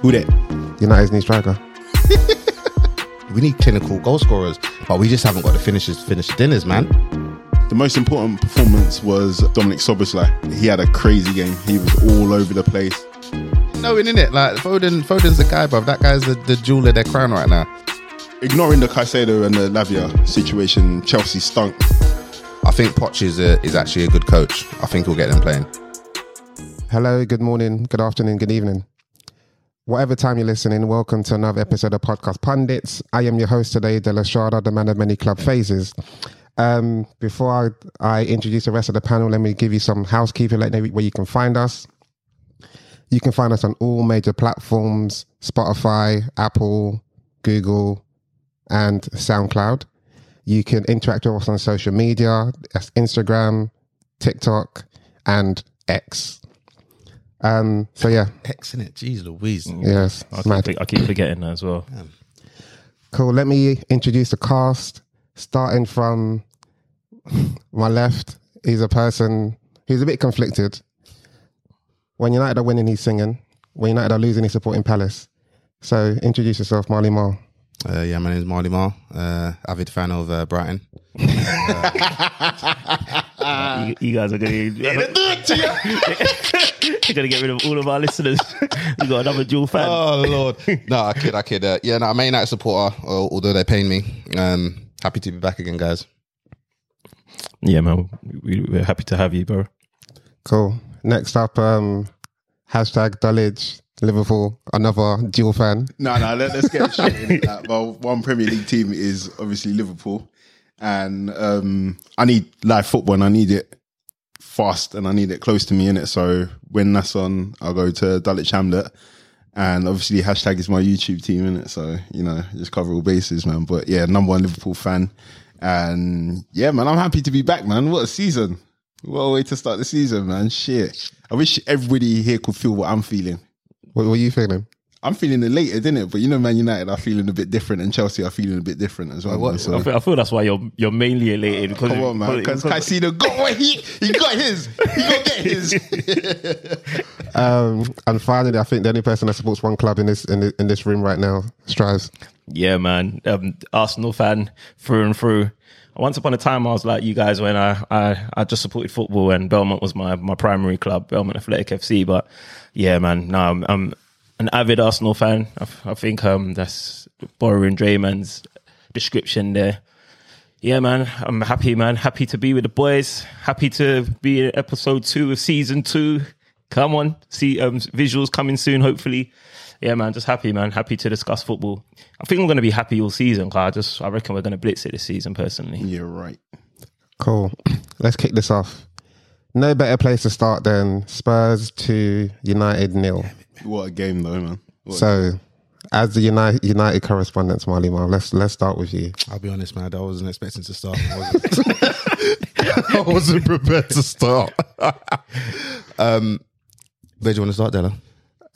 Who that? United's new striker. We need clinical goal scorers, but we just haven't got the finishers to finish the dinners, man. The most important performance was Dominik Szoboszlai. He had a crazy game. He was all over the place. Knowing in it, like Foden, Foden's the guy, bro. That guy's the, the jewel of their crown right now. Ignoring the Caicedo and the Lavia situation, Chelsea stunk. I think Poch is a, is actually a good coach. I think we'll get them playing. Hello, good morning, good afternoon, good evening. Whatever time you're listening, welcome to another episode of Podcast Pundits. I am your host today, De La Strada, the man of many club phases. Um, before I, I introduce the rest of the panel, let me give you some housekeeping, like where you can find us. You can find us on all major platforms Spotify, Apple, Google, and SoundCloud. You can interact with us on social media that's Instagram, TikTok, and X. Um, so yeah, Excellent. Jeez Louise. yes, I mad. keep, I keep forgetting that as well. Cool. Let me introduce the cast. Starting from my left, he's a person who's a bit conflicted. When United are winning, he's singing. When United are losing, he's supporting Palace. So introduce yourself, Marley Marl. Uh, yeah, my name is Marley Mar. Uh, avid fan of uh, Brighton. you, you guys are going to do it to you. You're going to get rid of all of our listeners. we got another dual fan. Oh Lord. no, I kid, I kid. Uh, yeah, no, I'm a United supporter. Although they're paying me. Um, happy to be back again, guys. Yeah, man, we, we're happy to have you, bro. Cool. Next up, um, hashtag Dulwich, Liverpool, another dual fan. No, no, let, us get straight into that. Well, one Premier League team is obviously Liverpool. And um, I need live football and I need it fast and I need it close to me in it. So when that's on, I'll go to Dulwich Hamlet. And obviously, hashtag is my YouTube team in it. So, you know, just cover all bases, man. But yeah, number one Liverpool fan. And yeah, man, I'm happy to be back, man. What a season. What a way to start the season, man. Shit. I wish everybody here could feel what I'm feeling. What, what are you feeling? I'm feeling elated, didn't it? But you know, Man United are feeling a bit different, and Chelsea are feeling a bit different as well. man. So, I feel, I feel that's why you're you're mainly elated. Because come on, man, because Caicedo got what he he got his, he got get his. Um, and finally, I think the only person that supports one club in this in, the, in this room right now, Strives. Yeah, man. Um, Arsenal fan through and through. Once upon a time, I was like you guys when I, I, I just supported football and Belmont was my, my primary club, Belmont Athletic FC. But yeah, man, no, I'm, I'm an avid Arsenal fan. I, I think um, that's borrowing Drayman's description there. Yeah, man, I'm happy, man. Happy to be with the boys. Happy to be in episode two of season two. Come on, see um, visuals coming soon, hopefully. Yeah, man, just happy, man. Happy to discuss football. I think I'm going to be happy all season. 'cause I just, I reckon we're going to blitz it this season, personally. You're right. Cool. Let's kick this off. No better place to start than Spurs to United nil. What a game, though, man. What So, as the United United correspondent, Marley Marl, let's let's start with you. I'll be honest, man. I wasn't expecting to start. I wasn't, I wasn't prepared to start. um, where do you want to start, Della?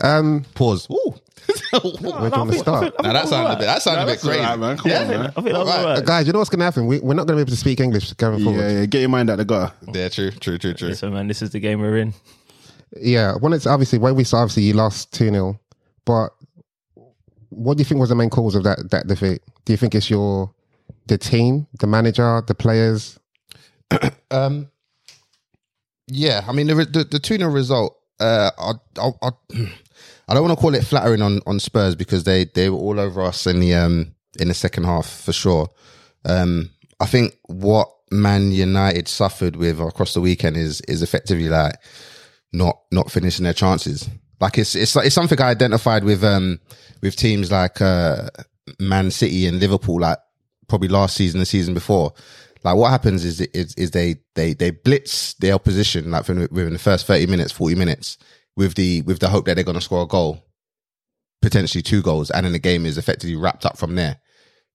Um, Pause. Ooh. where do you want to start? Now that sounded a bit. That sounded a bit crazy. right, man. Come on, man. I think that was Right. all right. Guys, you know what's going to happen? We, we're not going to be able to speak English going forward. Yeah, yeah, get your mind out of the gutter. Yeah, true, true, true, true. So, man, this is the game we're in. Yeah, when it's obviously when we saw obviously you lost two 0 but what do you think was the main cause of that that defeat? Do you think it's your the team, the manager, the players? Um, yeah, I mean the the, the two 0 result. Uh, I, I I I don't want to call it flattering on on Spurs because they they were all over us in the um in the second half for sure. Um, I think what Man United suffered with across the weekend is is effectively like not not finishing their chances. Like it's it's like it's something I identified with um with teams like uh Man City and Liverpool like probably last season the season before. Like what happens is is, is they they they blitz the opposition like from within the first thirty minutes, forty minutes with the with the hope that they're going to score a goal, potentially two goals, and then the game is effectively wrapped up from there.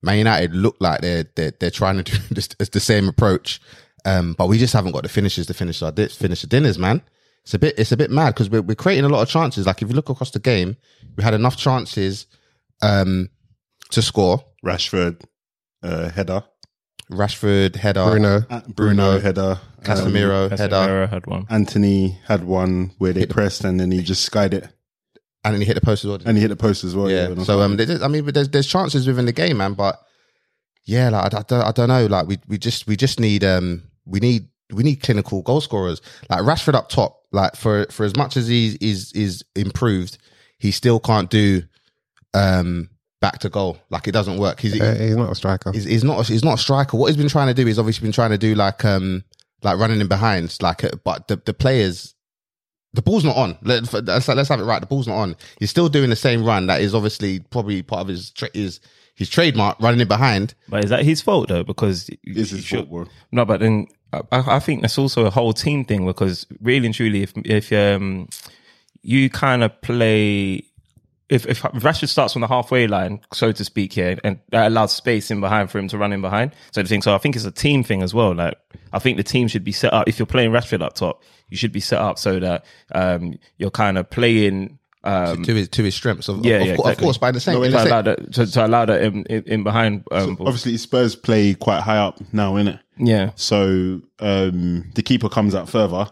Man United look like they're they're, they're trying to do the same approach, um, but we just haven't got the finishes to finish our di- finish the dinners, man. It's a bit it's a bit mad because we're we're creating a lot of chances. Like if you look across the game, we had enough chances um, to score. Rashford, uh, header. Rashford header, Bruno. Uh, Bruno, header. Um, Casemiro header. Casemiro had one. Antony had one where they pressed and then he just skied it. and then he hit the post as well. and he hit the post as well. yeah. Yeah. So um, there's, I mean, but there's there's chances within the game, man. But yeah, like I, I, don't, I don't know. Like we we just we just need um we need we need clinical goal scorers. Like Rashford up top. Like for for as much as he is is improved, he still can't do um back to goal. Like it doesn't work. He's Uh, he's not a striker. he's, he's not he's not a striker. What he's been trying to do is obviously been trying to do like um like running in behind, like uh, but the the players. The ball's not on. Let, let's, let's have it right. The ball's not on. He's still doing the same run. That is obviously probably part of his trick his his trademark, running in behind. But is that his fault though? Because this is his should- fault, bro. No, but then I, I think that's also a whole team thing because really and truly, if if um you kind of play. If, if Rashford starts on the halfway line, so to speak, here, and that allows space in behind for him to run in behind. So the thing, so I think it's a team thing as well. Like I think the team should be set up. If you're playing Rashford up top, you should be set up so that um, you're kind of playing um, to his to his strengths. Of, Yeah, of, yeah, course, of exactly. course, by the same. No, in in the to same- allow that to, to allow that in, in, in behind. Um, Obviously, Spurs play quite high up now, innit? yeah, So um, the keeper comes out further,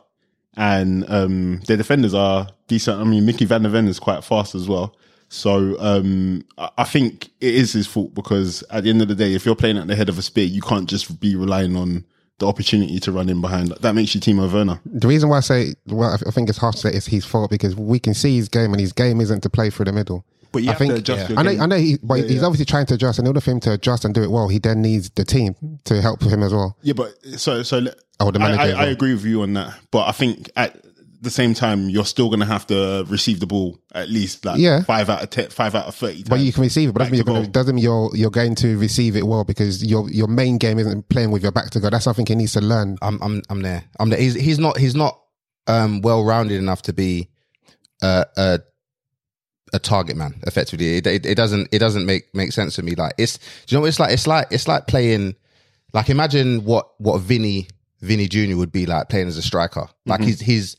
and um, their defenders are decent. I mean, Mickey Van der Ven is quite fast as well. So um, I I think it is his fault because at the end of the day, if you're playing at the head of a spear, you can't just be relying on the opportunity to run in behind. That makes you Timo Werner. The reason why I say, well, I think it's hard to say it's his fault because we can see his game and his game isn't to play through the middle. But you I have think, to adjust your I know, game. I know, he, but Yeah, he's yeah. obviously trying to adjust. In order for him to adjust and do it well, he then needs the team to help him as well. Yeah, but so so Oh, the I, manager I, I well. agree with you on that. But I think at the same time, you're still going to have to receive the ball at least like Yeah. five out of ten, five out of thirty. But you can receive it, but doesn't mean, you're gonna, doesn't mean you're you're going to receive it well because your your main game isn't playing with your back to go. That's something he needs to learn. I'm I'm I'm there. I'm there. He's he's not he's not um well rounded enough to be uh, a a target man. Effectively, it, it, it doesn't it doesn't make make sense to me. Like it's do you know what it's like? It's like it's like playing. Like imagine what what Vinny Vinny Junior would be like playing as a striker. Like his his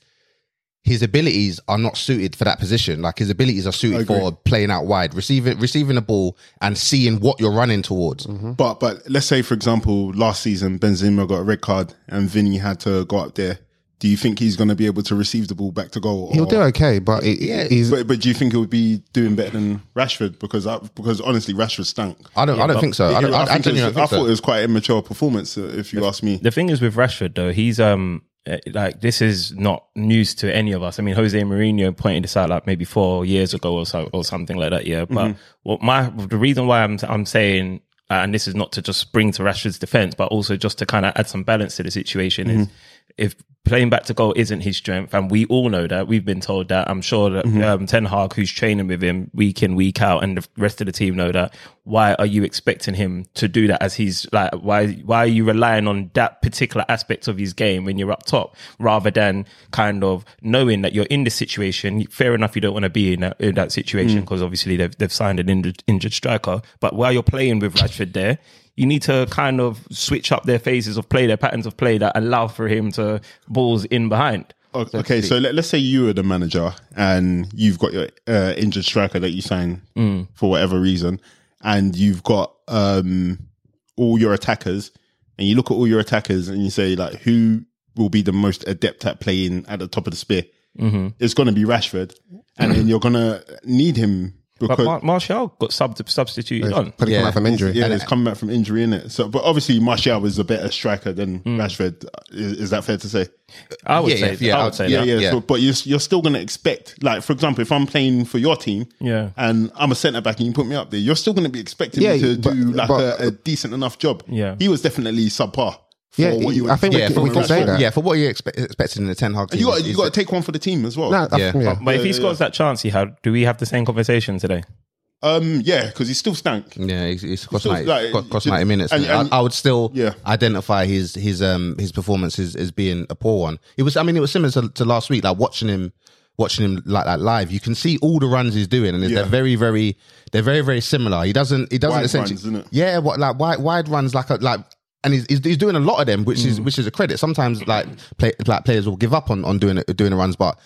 his abilities are not suited for that position. Like his abilities are suited for playing out wide, receiving receiving the ball and seeing what you're running towards. But but let's say for example, last season Benzema got a red card and Vinny had to go up there. Do you think he's going to be able to receive the ball back to goal? He'll do okay, but it, Yeah, he's But, but do you think he'll be doing better than Rashford? Because I, because honestly, Rashford stank. I don't I don't think so. I, don't, I, I, think it was- genuinely I thought so. it was quite an immature performance, uh, if you ask me. the thing is with Rashford though, he's um Uh, like this is not news to any of us. I mean, Jose Mourinho pointed this out like maybe four years ago or so or something like that. Yeah, but mm-hmm. what my the reason why I'm I'm saying. Uh, and this is not to just spring to Rashford's defense, but also just to kind of add some balance to the situation. Is mm-hmm. If playing back to goal isn't his strength, and we all know that, we've been told that. I'm sure that um, Ten Hag, who's training with him week in week out, and the rest of the team know that. Why are you expecting him to do that? As he's like, why why are you relying on that particular aspect of his game when you're up top, rather than kind of knowing that you're in this situation? Fair enough, you don't want to be in that in that situation because obviously they've they've signed an injured, injured striker. But while you're playing with Rashford there, you need to kind of switch up their phases of play, their patterns of play that allow for him to balls in behind. O- Okay, so let, let's say you are the manager and you've got your uh, injured striker that you sign for whatever reason, and you've got um, all your attackers, and you look at all your attackers and you say like, who will be the most adept at playing at the top of the spear? Mm-hmm. It's going to be Rashford, and then you're going to need him But Mar- Martial got sub- substituted on. probably come Yeah. out from injury. yeah, it's coming back from injury in it. So, but obviously Martial is a better striker than hmm. Rashford. Is, is that fair to say? I would Yeah, say, yeah, yeah, I I would would- say yeah, that. yeah. yeah. So, but you're, you're still going to expect, like, for example, if I'm playing for your team, Yeah. and I'm a centre back and you put me up there, you're still going to be expecting Yeah, me to but- do like but- a, a decent enough job. Yeah. he was definitely subpar. For Yeah, what you I think expect we Yeah, can- for, we can say that. yeah, for what you're expect, expecting in the Ten Hag team. You got you got to take one for the team as well. No, I- Yeah. yeah. But if he Yeah, scores that chance he had, do we have the same conversation today? Um, yeah, because he still stank. Yeah, it's, it's cost, Still, 90, like, cost, cost just- 90 minutes. and- mate. I- I, would still Yeah. identify his his um his performance as, as being a poor one. It was, I mean, it was similar to, to last week. Like watching him, watching him like that live, you can see all the runs he's doing, and Yeah. they're very, very, they're very, very similar. He doesn't, he doesn't Wide essentially, runs, isn't it? yeah, what like wide wide runs like a like. And he's, he's, he's doing a lot of them, which Mm. is which is a credit. Sometimes like play, like players will give up on, on doing it, doing the runs, but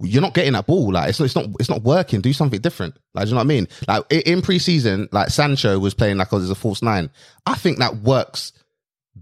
you're not getting that ball. Like it's not, it's not, it's not working. Do something different. Like, do you know what I mean? Like in preseason, like Sancho was playing like as a false nine. I think that works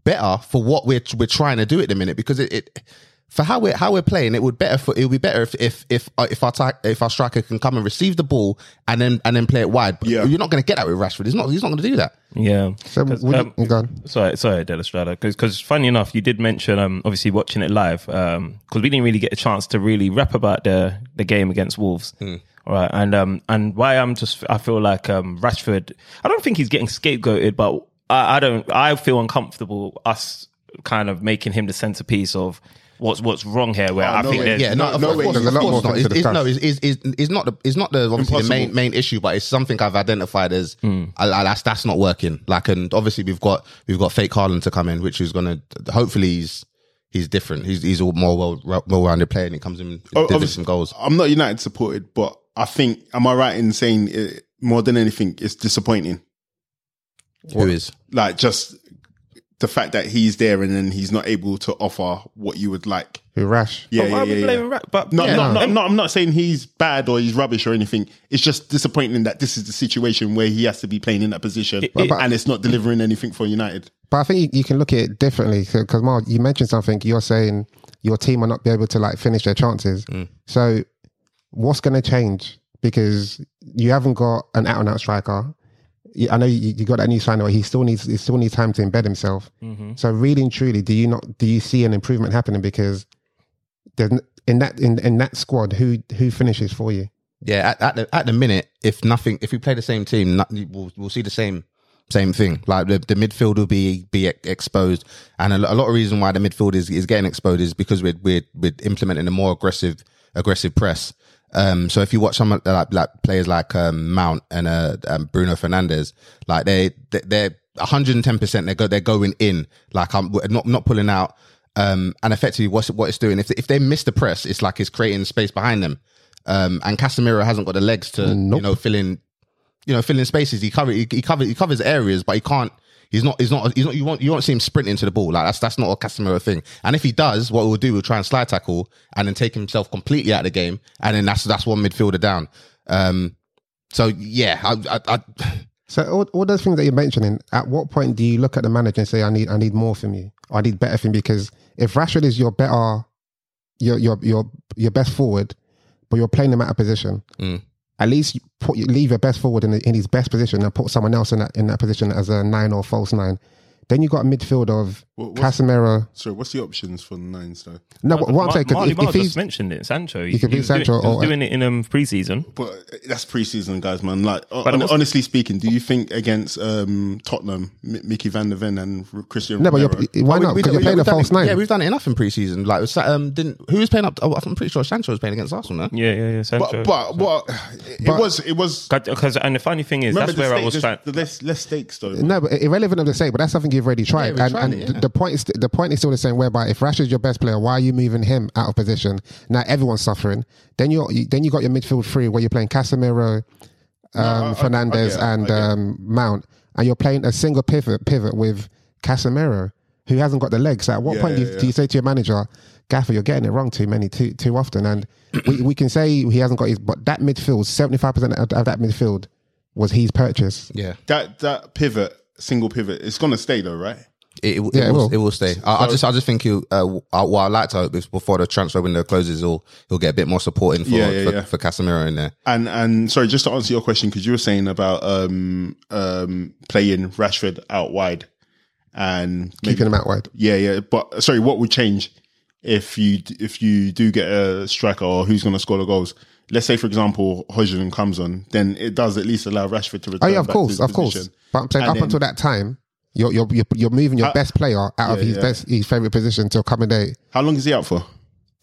better for what we're we're trying to do at the minute because it, it for how we're how we're playing, it would better for it would be better if if if uh, if our ti- if our striker can come and receive the ball and then and then play it wide. But Yeah. you're not going to get that with Rashford. He's not. He's not going to do that. Yeah. So 'Cause, would um, you, go on. Sorry, sorry, Delastrada. Because, funny enough, you did mention, um, obviously watching it live, because we didn't really get a chance to really rap about the the game against Wolves. All right, and um, and why I'm just, I feel like um, Rashford. I don't think he's getting scapegoated, but I, I don't. I feel uncomfortable us kind of making him the centerpiece of what's what's wrong here. Where oh, I no think way. there's Yeah, no, No- of no course, way. of There's a lot course more not. It's, it's, no, it's, it's, it's, it's not the it's not the obviously the main main issue, but it's something I've identified as hmm. I, I- that's that's not working. Like, and obviously we've got we've got fake Haaland to come in, which is going to hopefully he's he's different. He's he's a more well well rounded player, and he comes in Oh, delivers some goals. I'm not United supported, but I think am I right in saying it, more than anything, it's disappointing. Who is? Like just the fact that he's there and then he's not able to offer what you would like. Who rash? Yeah, oh, But yeah, yeah, yeah. Ra- But No, yeah, no, no, no, no, I'm not saying he's bad or he's rubbish or anything. It's just disappointing that this is the situation where he has to be playing in that position it- and it's not delivering anything for United. But I think you, you can look at it differently because Mark, you mentioned something. You're saying your team will not be able to like finish their chances. Mm. So what's going to change? Because you haven't got an out and out striker. You- I know you, you got that new signing, but he still needs he still needs time to embed himself. Mm-hmm. So really and truly, do you not do you see an improvement happening? Because there's in that in, in that squad, who who finishes for you? Yeah, at, at the at the minute, if nothing, if we play the same team, not, we'll we'll see the same same thing. Like the, the midfield will be be exposed, and a, a lot of reason why the midfield is, is getting exposed is because we're we're we're implementing a more aggressive aggressive press. Um, so if you watch some of the, like like players like um, Mount and uh, um, Bruno Fernandes, like they they- they're 110 percent they go they're going in like I'm not not pulling out. Um, and effectively, what's what it's doing if if they miss the press, it's like it's creating space behind them. Um, and Casemiro hasn't got the legs to you know fill in you know, filling spaces. He cover he, he covers he covers areas, but he can't. He's not. He's not. He's not. You won't. You won't see him sprinting to the ball. Like that's that's not a Casemiro thing. And if he does, what we'll do, we'll try and slide tackle and then take himself completely out of the game, and then that's that's one midfielder down. Um. So yeah, I, I, I So all, all those things that you're mentioning, at what point do you look at the manager and say, "I need, I need more from you. I need better from you"? Because if Rashford is your better, your your your your best forward, but you're playing him out of position, Mm. At least put leave your best forward in, the, in his best position and put someone else in that in that position as a nine or false nine. Then you got a midfield of What- what's- Casemiro. So what's the options for the nines though? No, what I'm Mar- saying, 'cause Marley if, Marl if just he's mentioned it, Sancho. He could be was doing- Sancho he was or- doing it in um, preseason. But that's preseason, guys, man. Like, But hon- what's- honestly speaking, do you think against um, Tottenham, M- Mickey Van der Ven and Christian no, but Romero, you're, why not? we- Because you're playing a false it- nine. Yeah, we've done it enough in preseason. Like, was um, didn't who was playing up? Oh, I'm pretty sure Sancho was playing against Arsenal. No? Yeah, yeah, yeah. Sancho. but but what it But- was it was. Because and the funny thing is, that's where I was trying. the, the less less stakes though. No, but irrelevant of the say, but that's something you've already tried. and tried and it, th- yeah. the point is the point is still the same. Whereby if Rash is your best player, why are you moving him out of position? Now everyone's suffering. Then you you- then you got your midfield three where you're playing Casemiro, um, I- I- Fernandes, I get it, and I get um, Mount, and you're playing a single pivot pivot with Casemiro, who hasn't got the legs. So at what Yeah, point do, yeah, you, do you say to your manager, Gaffer, you're getting it wrong too many too too often? And we, we can say he hasn't got his, but that midfield, seventy five percent of of that midfield was his purchase. Yeah, That that pivot, single pivot, it's gonna stay though, right? It, it, Yeah, it will. It will stay. I, I just, I just think he'll. Uh, uh, what I like to hope is before the transfer window closes, he'll he'll get a bit more support in for Yeah, yeah, for, yeah. for Casemiro in there. And and sorry, just to answer your question, because you were saying about um um playing Rashford out wide and maybe, Keeping him out wide. yeah, yeah. But sorry, what would change if you if you do get a striker or who's going to score the goals? Let's say, for example, Højlund comes on, then it does at least allow Rashford to return. Oh yeah, of course, of course. But I'm saying And up then- until that time, you're you're you're, you're moving your How- best player out of Yeah, his yeah. best his favorite position to accommodate. How long is he out for?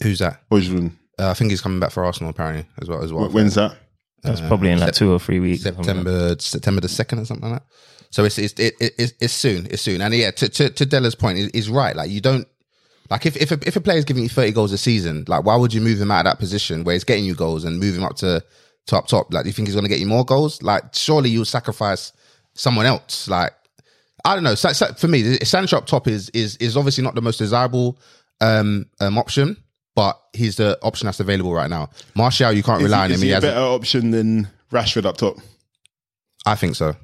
Who's that? Højlund. Uh, I think he's coming back for Arsenal apparently as well as well. Wh- When's that? That's probably in like two or three weeks. or something like that. September September the second or something like that. So it's it's it, it, it's, it's soon. It's soon. And yeah, to to, to Della's point, is is right. Like you don't like if if a, if a player's giving you thirty goals a season, like why would you move him out of that position where he's getting you goals and move him up to top top? Like do you think he's going to get you more goals? Like surely you'll sacrifice someone else. Like I don't know. Sa- sa- For me, Sancho up top is is is obviously not the most desirable um, um option. But he's the option that's available right now. Martial, you can't Is rely he, on him. is He he a better option than Rashford up top? I think so.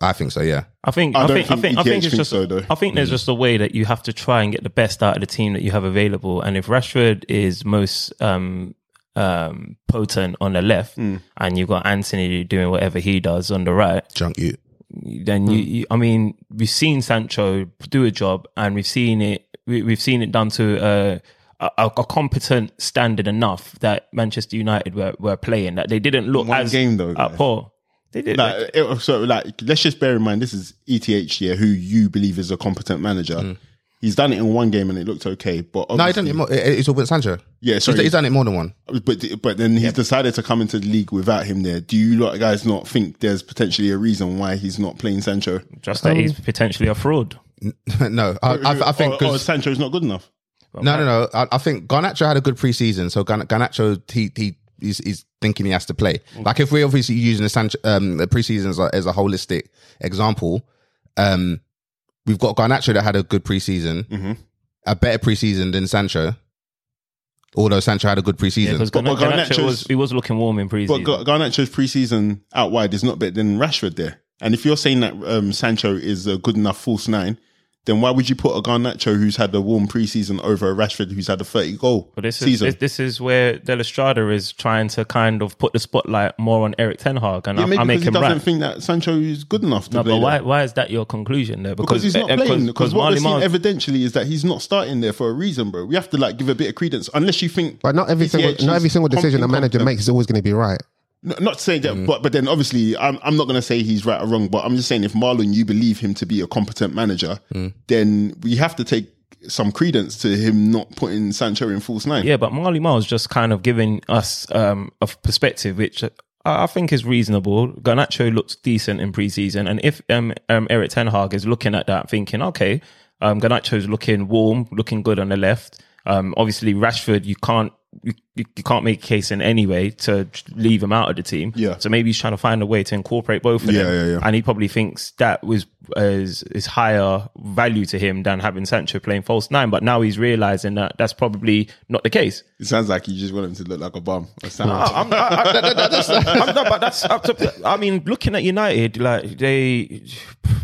I think so. Yeah. I think I I, don't think, I think think I think it's thinks just so, though. I think there's just a way that you have to try and get the best out of the team that you have available. And if Rashford is most um um potent on the left Hmm. and you've got Antony doing whatever he does on the right, Junk you. Then you, you I mean we've seen Sancho do a job and we've seen it we, we've seen it done to uh, a, a, competent standard enough that Manchester United were, were playing that they didn't look One as game, though, guys. poor. They did. Like, it, so like, let's just bear in mind this is ETH here, who you believe is a competent manager. He's done it in one game and it looked okay, but No, he obviously, done it. More, it- it's all with Sancho. Yeah, He's, sorry. he's done it more than one. but but then he's decided to come into the league without him there. Do you guys not think there's potentially a reason why he's not playing Sancho? just that he's potentially a fraud. no, I, I, I think or, or 'cause- Sancho's not good enough. no, no, no. I, I think Garnacho had a good preseason, so Garn- Garnacho he he he's, he's thinking he has to play. Like if we're obviously using the Sancho um, the preseason as a, as a holistic example, um, we've got Garnacho that had a good preseason, Mm-hmm. a better preseason than Sancho. Although Sancho had a good preseason, Because But- but Garnacho was he was looking warm in preseason. But Garnacho's preseason out wide is not better than Rashford there. And if you're saying that um, Sancho is a good enough false nine, then why would you put a Garnacho who's had a warm preseason over a Rashford who's had a 30 goal But this is season? this, this is where De La Strada is trying to kind of put the spotlight more on Eric Ten Hag, and yeah, I, maybe I make because he him doesn't right. think that Sancho is good enough to No, play but there. why why is that your conclusion there? Because he's not uh, playing. Because what we're Marley seeing Marl- evidentially is that he's not starting there for a reason, bro. We have to like give a bit of credence, unless you think. But not every single not every single decision a manager makes is always going to be right. No, not saying say that, but but then obviously, I'm I'm not going to say he's right or wrong, but I'm just saying if Marlon, you believe him to be a competent manager, then we have to take some credence to him not putting Sancho in false nine. Yeah, but Marley Marl's just kind of giving us um, a perspective, which I I think is reasonable. Garnacho looked decent in preseason, and if um, um, Eric Ten Hag is looking at that, thinking, okay, um, Garnacho's looking warm, looking good on the left. Um, obviously, Rashford, you can't you, you can't make a case in any way to leave him out of the team. Yeah. So maybe he's trying to find a way to incorporate both of Yeah, them. yeah, yeah. And he probably thinks that was is is higher value to him than having Sancho playing false nine. But now he's realizing that that's probably not the case. It sounds like you just want him to look like a bum. Or. I'm, I, I, that- that- that's, I'm not, but that's up to. I mean, looking at United, like they,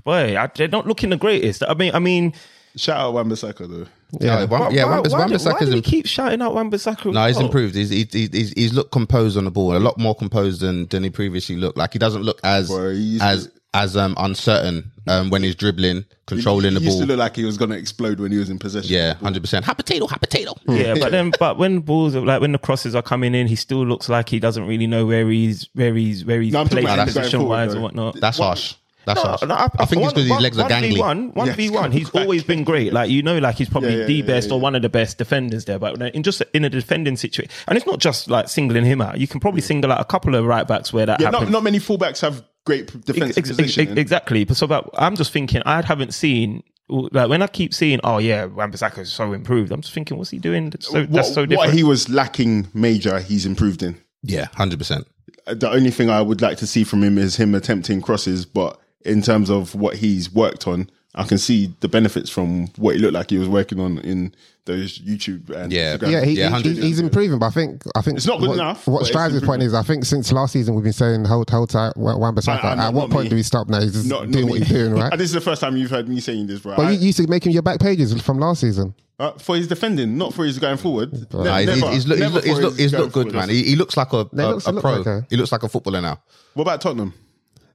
boy, I, they're not looking the greatest. I mean, I mean, Shout out Wan-Bissaka though. yeah, Wan- yeah, why, Wan- why, do- why Wan-Bissaka's do we imp- keep shouting out Wan-Bissaka? No, he's improved. He's, he's, he's, he's looked composed on the ball, a lot more composed than, than he previously looked. Like he doesn't look as Boy, he used as as um, uncertain um, when he's dribbling, controlling he the used ball. to look like he was going to explode when he was in possession. yeah, hundred percent. Hot potato, hot potato. Yeah, but then, but when balls are like when the crosses are coming in, he still looks like he doesn't really know where he's where he's where he's No, I'm talking placed about him going position wise or whatnot. That's harsh. That's harsh. No, I, think it's because his legs are gangly. One, one v one. He's always been great. Like you know, like he's probably Yeah, yeah, the yeah, best yeah, or one of the best defenders there. But in just in a defending situation, and it's not just like singling him out. You can probably single out a couple of right backs where that Yeah, happens. not, not many fullbacks have great defensive Ex- ex- position. ex- exactly. But so, but I'm just thinking, I haven't seen. Like when I keep seeing, oh yeah, Wan-Bissaka is so improved. I'm just thinking, what's he doing? That's so, what, that's so what he was lacking major, he's improved in. Yeah, hundred percent. The only thing I would like to see from him is him attempting crosses, but in terms of what he's worked on, I can see the benefits from what he looked like he was working on in those YouTube and Yeah. Instagram. Yeah, he, Yeah, he- he's improving, but I think I think It's not good what, enough, What but it's point is, I think since last season we've been saying hold hold tight, Wan Bissaka. I- I- At not- what not point me. do we stop now? He's just Not, not doing what he's doing, right? And this is the first time you've heard me saying this, right? but you used to make him your back pages from last season. Uh, for his defending, not for his going forward. Ne- Nah, he's, never- he's, look, he's, look, he's, look, he's going looked good, forward. man. He, he looks like a, No, a, looks- a he looks pro. okay. He looks like a footballer now. What about Tottenham?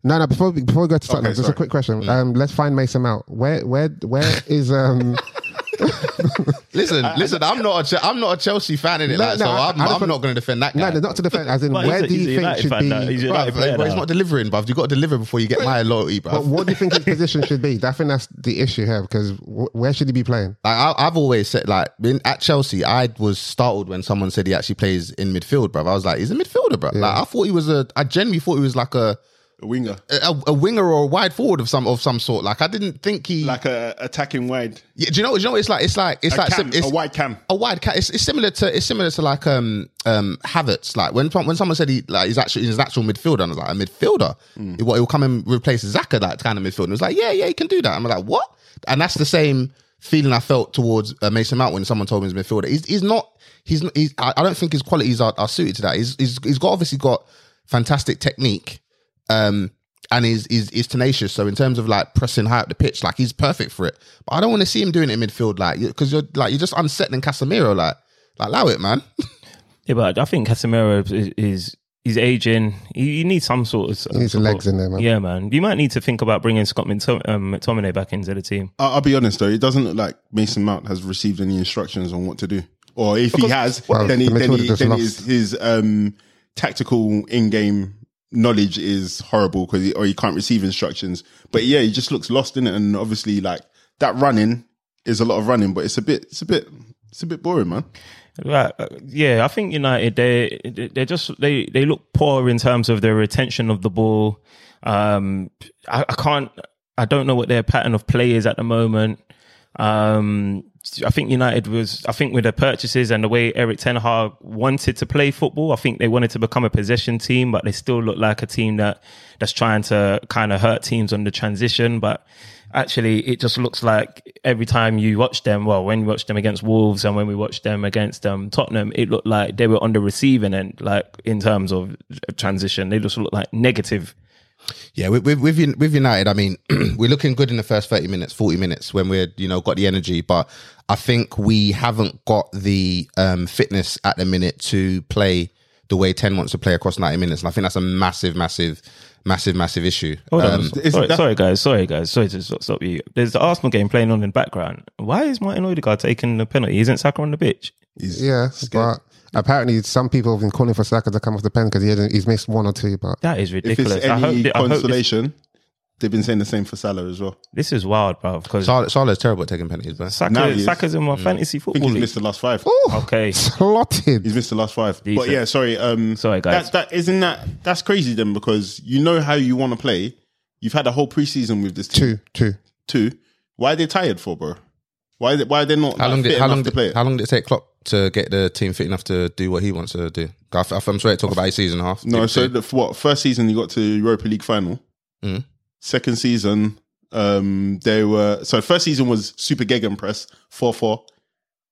No, no. Before we, before we go to Tottenham, Okay, just a quick question. Um, let's find Mason Mount. Where where where is um? Listen, listen. I'm not. A, Che- I'm not a Chelsea fan in it, No, like, no, so I- I'm, I just I'm not going to defend that guy. no, no, not to defend. As in, where he's a- do you a think should fan be? now. He's Bruv, United player he's not delivering, bruv. You got to deliver before you get my loyalty, bruv. But what do you think his position should be? I think that's the issue here because wh- where should he be playing? Like I, I've always said, like in, at Chelsea, I was startled when someone said he actually plays in midfield, bruv. I was like, he's a midfielder, bruv. Like I thought he was a. I genuinely thought he was like a, A winger, a a winger or a wide forward of some of some sort. Like I didn't think he. like a attacking wide, yeah, do you know? Do you know? It's like it's like it's a, like cam, it's, a wide cam. a wide cat. It's, it's similar to it's similar to like um um Havertz. Like when when someone said he like he's actually he's an actual midfielder, and I was like a midfielder. He, what he'll come and replace Xhaka that kind of midfielder. And it was like yeah yeah he can do that. I'm like what? And that's the same feeling I felt towards uh, Mason Mount when someone told me he's a midfielder. He's he's not. He's, not- he's I I don't think his qualities are, are suited to that. He's, he's he's got obviously got fantastic technique. Um, and he's, he's he's tenacious. So in terms of like pressing high up the pitch, like he's perfect for it. But I don't want to see him doing it in midfield, like because you're like you're just unsettling Casemiro. Like, like allow it, man. Yeah, but I think Casemiro is, is he's aging. He, he needs some sort of He needs support. legs in there, man. Yeah, man. You might need to think about bringing Scott McTom- um, McTominay back into the team. I- I'll be honest though, it doesn't look like Mason Mount has received any instructions on what to do. Or if he has, Well, then, he, the then, he, then lost. his, his um, tactical in-game knowledge is horrible because or he can't receive instructions. But yeah, he just looks lost in it, and obviously, like that running is a lot of running, but it's a bit, it's a bit, it's a bit boring, man. Right. uh, Yeah, I think United they they just they they look poor in terms of their retention of the ball. Um, I, I can't. I don't know what their pattern of play is at the moment. Um, I think United was. I think with the purchases and the way Eric Ten Hag wanted to play football, I think they wanted to become a possession team, but they still look like a team that that's trying to kind of hurt teams on the transition. But actually, it just looks like every time you watch them, well, when you watch them against Wolves and when we watched them against um, Tottenham, it looked like they were on the receiving end, like in terms of transition. They just look like negative. Yeah, with with with, with United, I mean, we're looking good in the first thirty minutes, forty minutes when we're you know got the energy, but I think we haven't got the um, fitness at the minute to play the way Ten wants to play across ninety minutes, and I think that's a massive, massive, massive, massive issue. Hold on. Um, is sorry, that- sorry, guys. Sorry, guys. Sorry to stop, stop you. There's the Arsenal game playing on in the background. Why is Martin Odegaard taking the penalty? Isn't Saka on the pitch? He's Yeah, scared. but apparently some people have been calling for Saka to come off the pen because he hasn't, he's missed one or two. But That is ridiculous. if it's ridiculous. I hope, any thi- I hope consolation, they've been saying the same for Salah as well. this is wild, bro. Because Salah, Salah's terrible at taking penalties, but Now Saka. Saka's in my fantasy I think football he's league. missed the last five. Okay. slotted. He's missed the last five. But yeah, sorry. Um, Sorry, guys. That, that isn't that that's crazy then because you know how you want to play. You've had a whole preseason with this team Two, two. Why are they tired for, bro? Why? Are they, why are they not? how like, long fit did how enough long to did, play it? how long did it take Klopp to get the team fit enough to do what he wants to do? I- I- I'm sorry to talk about his season and a half. No, Did- so did- the, what first season you got to Europa League final. Mm. Second season, um, they were so first season was super gegenpress four four,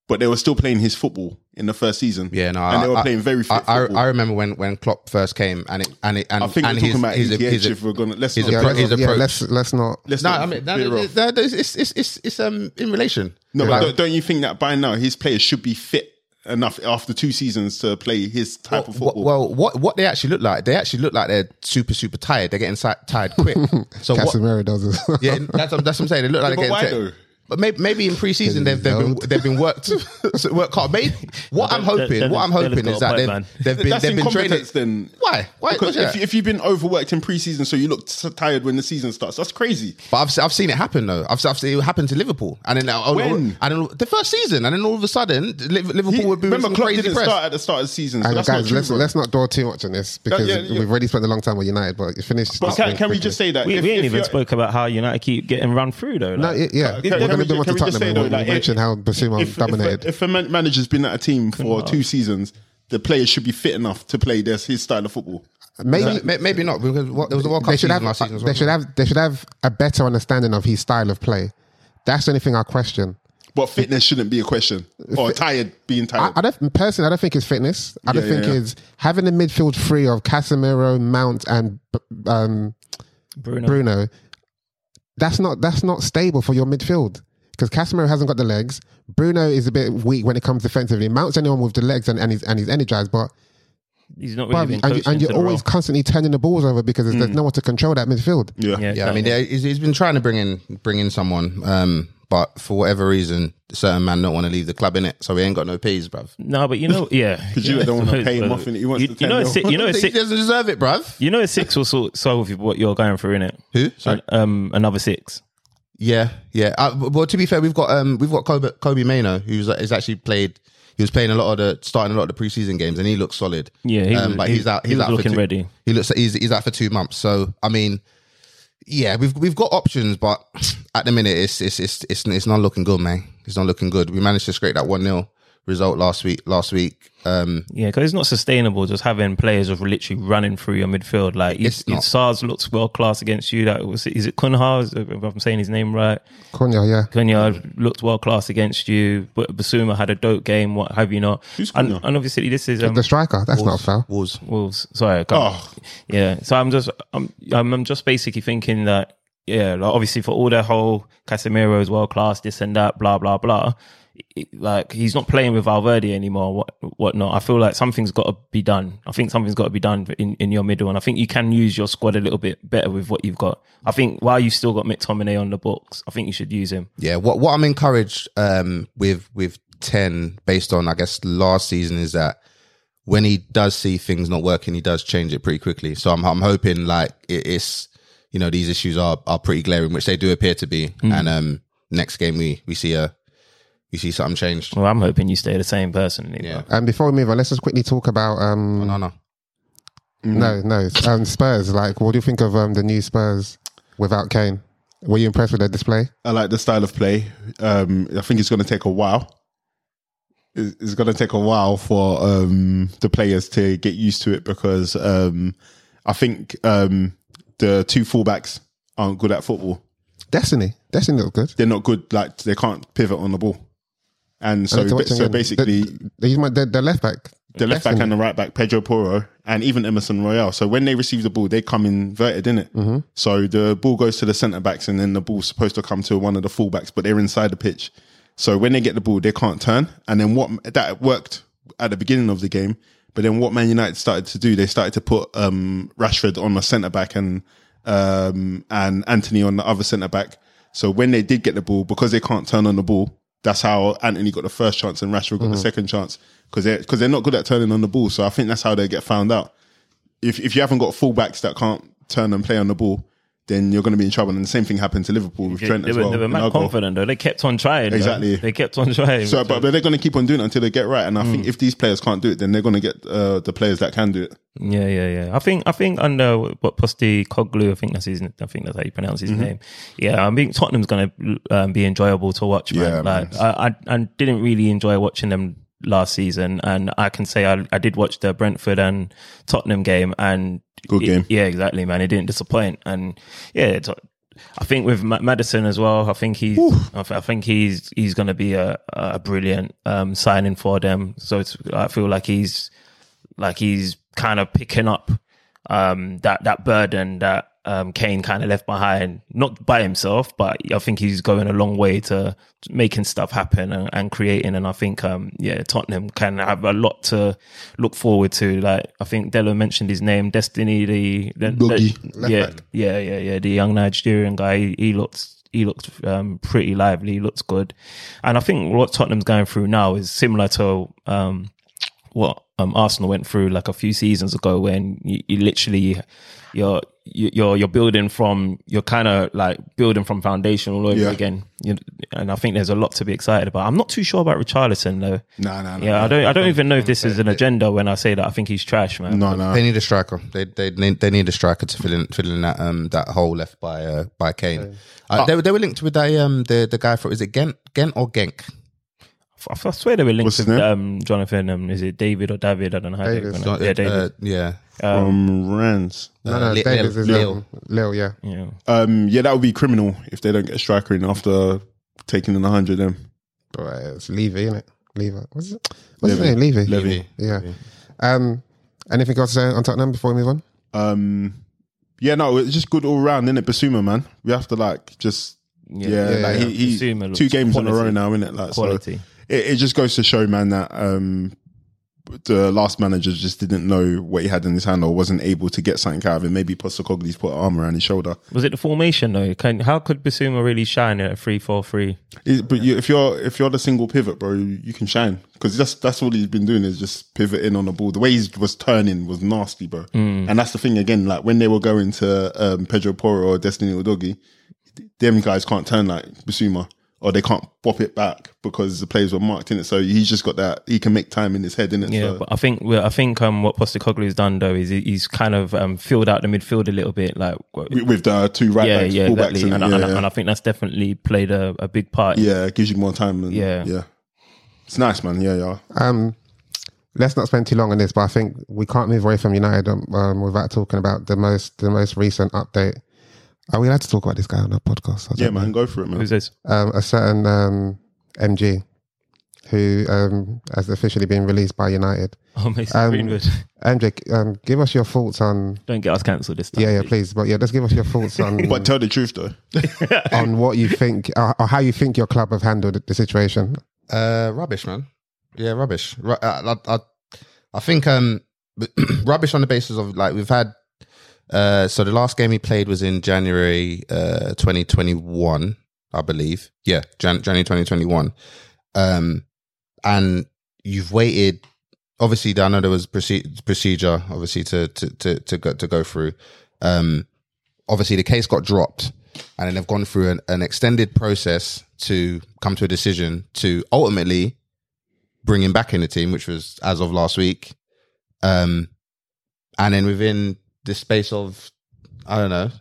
but they were still playing his football in the first season. Yeah, no, and they were I- playing very fit I, I. I remember when when Klopp first came and it and it and I think and we're talking about his, his, his, if we're gonna let's his not, Yeah, appro- let's, his yeah, approach. let's let's not. let's No, not I mean that, veer that- that- it's, it's, it's, it's um in relation. No, but don't, don't you think that by now his players should be fit enough after two seasons to play his type of football? well, what what they actually look like? They actually look like they're super super tired. They're getting si- tired quick. So what? Casemiro does it. Yeah, that's what, that's what I'm saying. They look like Yeah, they're but getting why tired. Though? But maybe, maybe in preseason they've they've been they've been worked work hard. Maybe what I'm hoping what I'm hoping is that they've they've been That's they've been training. then. Why? Why? Because if, if you've been overworked in preseason, so you look so tired when the season starts, that's crazy. But I've, I've seen it happen though. I've, I've seen it happen to Liverpool, and then uh, When? and then the first season, and then all of a sudden Liverpool He, would be remember, Klopp crazy didn't press. start at the start of the season, so And that's not guys, true, let's bro. let's not dwell too much on this because yeah, yeah. we've already spent a long time with United, but you finished. But can, can we just say that? We, if- we ain't even you're- spoke about how United keep getting run through though. No, yeah, Can- we're can going we to ju- move on to just Tottenham. say though, like, mention how Bissouma if, dominated. If, if a manager's been at a team for two seasons, the players should be fit enough to play this his style of football. maybe May- Maybe not because what, there was a World Cup they should season have last season. as they well. should have they should have a better understanding of his style of play. That's the only thing I question. But fitness shouldn't be a question. Or tired, being I, tired. I don't personally. I don't think it's fitness. I don't Yeah, think yeah, yeah. it's having a midfield free of Casemiro, Mount, and um, Bruno. Bruno. That's not that's not stable for your midfield because Casemiro hasn't got the legs. Bruno is a bit weak when it comes defensively. Mount's anyone with the legs and, and he's and he's energized, but He's not really bruv, been and, you, and you're always role. constantly turning the balls over because there's, there's no one to control that midfield. yeah. Yeah, Yeah, I mean, yeah, he's, he's been trying to bring in bring in someone, um, but for whatever reason, certain man don't want to leave the club in it, so he ain't got no pays, bruv. No, but you know, yeah, Because you don't want to pay him off in it. He wants You, the you know, 10 a mil. six, you know, a he six, doesn't deserve it, bruv. you know, a six will sort solve what you're going through in it. Who? Sorry. Um, another six. Yeah, yeah. Uh, well, to be fair, we've got um, we've got Kobbie, Kobbie Mainoo, who's has actually played. He was playing a lot of the starting a lot of the preseason games, and he looks solid. Yeah, he um, was- but he- he's out. He's was out for looking two- ready. He looks. He's he's out for two months. So I mean, yeah, we've we've got options, but at the minute, it's it's it's it's, it's not looking good, man. It's not looking good. We managed to scrape that one 0 result last week. Last week, um, Yeah, because it's not sustainable just having players of literally running through your midfield. Like, It's if, not. SARS looks world class against you, that was is it Cunha? Is- If I'm saying his name right, Cunha, yeah. Kunya looked world class against you. But Bissouma had a dope game. What have you not? Who's And, Cunha? and obviously, this is um, The striker, that's not a foul. Wolves. Wolves. Sorry, Oh. Yeah. So I'm just I'm I'm, I'm just basically thinking that yeah, like obviously for all the whole Casemiro is world class, this and that, blah blah blah. Like he's not playing with Valverde anymore, what whatnot. I feel like something's got to be done. I think something's got to be done in, in your middle, and I think you can use your squad a little bit better with what you've got. I think while you still got McTominay on the books, I think you should use him. Yeah, what what I'm encouraged um, with with ten based on I guess last season is that when he does see things not working, he does change it pretty quickly. So I'm I'm hoping like it, it's you know these issues are are pretty glaring, which they do appear to be. And um, next game we we see a we see something changed. Well, I'm hoping you stay the same person. Yeah, And before we move on, let's just quickly talk about um, no, no. no, no, um, Spurs. Like, what do you think of um, the new Spurs without Kane? Were you impressed with their display? I like the style of play. Um, I think it's going to take a while. It's, it's going to take a while for um, the players to get used to it because um, I think um, the two fullbacks aren't good at football. Destiny, Destiny looked good. They're not good. Like they can't pivot on the ball, and so I need to watch so basically the, he's my the, the left back. the left back and the right back, Pedro Porro, and even Emerson Royal. So when they receive the ball, they come inverted in it. Mm-hmm. So the ball goes to the centre backs, and then the ball's supposed to come to one of the full backs, but they're inside the pitch. So when they get the ball, they can't turn. And then what that worked at the beginning of the game, but then what Man United started to do, they started to put um, Rashford on the centre back and um, and Antony on the other centre back. So when they did get the ball, because they can't turn on the ball, that's how Antony got the first chance and Rashford got Mm-hmm. the second chance because they're because they're not good at turning on the ball. So I think that's how they get found out. If if you haven't got fullbacks that can't turn and play on the ball, then you're going to be in trouble. And the same thing happened to Liverpool with Trent they as were, well. they were mad confident though. They kept on trying. though. Exactly. They kept on trying. So, but, but they're going to keep on doing it until they get right. And I think if these players can't do it, then they're going to get uh, the players that can do it. Yeah, yeah, yeah. I think I think under what Postecoglou, I think that's his. I think that's how you pronounce Mm-hmm. his name. Yeah, I mean Tottenham's going to um, be enjoyable to watch. Man. Yeah, like man. I, I, I didn't really enjoy watching them last season, and I can say I, I did watch the Brentford and Tottenham game, and Good it- game. yeah, exactly, man. It didn't disappoint, and yeah. It's, I think with Ma- Maddison as well. I think he's. I think he's he's going to be a, a brilliant um, signing for them. So it's, I feel like he's like he's kind of picking up um, that that burden that um, Kane kind of left behind, not by himself, but I think he's going a long way to making stuff happen and, and creating. And I think, um, yeah, Tottenham can have a lot to look forward to. Like I think Delo mentioned his name, Destiny, the, the, the yeah, yeah, yeah, yeah, the young Nigerian guy. He, he looks he looked um, pretty lively. He looks good, and I think what Tottenham's going through now is similar to um, what um, Arsenal went through like a few seasons ago when you, you literally you're you- you're you're building from you're kind of like building from foundation all over Yeah. again. You, and I think there's a lot to be excited about. I'm not too sure about Richarlison though. No, no, no. Yeah, I don't I don't even know if this is an agenda when I say that I think he's trash, man. No, no. They need a striker. They they need, they need a striker to fill in fill in that um that hole left by uh, by Kane. Uh, they were they were linked with that um the the guy for is it Gent Gent or Genk? I, I swear they were linked What's his with name? um, Jonathan. Um, is it David or David? I don't know how David. they pronounce it. Yeah, David. Uh, yeah. From Rennes. No, no, Li- Davis Lil- is Lille. Lille. Lille, yeah. yeah. Um, yeah, that would be criminal if they don't get a striker in after taking in 100 them. But it's Levy, isn't it? Levy. What's it? What's his Levy. name? Levy. Levy. Yeah. Um, anything else to say on Tottenham before we move on? Um, yeah, no, it's just good all round, isn't it? Bissouma, man. We have to like just yeah, Yeah, like yeah. he, he Bissouma looks two games in a quality. row now, innit? Like so, Quality. It, it just goes to show, man, that um, the last manager just didn't know what he had in his hand or wasn't able to get something out of it. Maybe Postecoglou's put arm around his shoulder. Was it the formation though? Can, how could Bissouma really shine at a three four three? But you, if you're if you're the single pivot, bro, you, you can shine because that's that's all he's been doing is just pivoting on the ball. The way he was turning was nasty, bro. And that's the thing again. Like when they were going to um, Pedro Porro or Destiny Udogi, them guys can't turn like Bissouma or they can't pop it back because the players were marked in it. So he's just got that. He can make time in his head, in it. Yeah, so, but I think well, I think um, what Postecoglou's done though is he's kind of um, filled out the midfield a little bit, like with, with the two right yeah, backs, yeah, full exactly. and, And, yeah, and, yeah. and I think that's definitely played a, a big part. yeah, it gives you more time. And, Yeah. yeah, it's nice, man. Yeah, yeah. Um, let's not spend too long on this, but I think we can't move away from United um, um, without talking about the most the most recent update. Are we allowed to talk about this guy on our podcast? Yeah, don't know. man, go for it, man. Who's this? Um, a certain um, MG. who um, has officially been released by United. Oh, Mason Um, Greenwood. MJ, um, give us your thoughts on. Don't get us cancelled this time. Yeah, yeah, please. But yeah, just give us your thoughts on But tell the truth though. on what you think uh, or how you think your club have handled the situation. Uh, rubbish, man. Yeah, rubbish. I, I, I, I think um, rubbish on the basis of like we've had. Uh, so the last game he played was in January uh 2021, I believe. Yeah, Jan- January 2021. Um, and you've waited. Obviously, I know there was proce- procedure, obviously to to to to go to go through. Um, obviously the case got dropped and then they've gone through an, an extended process to come to a decision to ultimately bring him back in the team, which was as of last week. Um, and then within the space of, I don't know,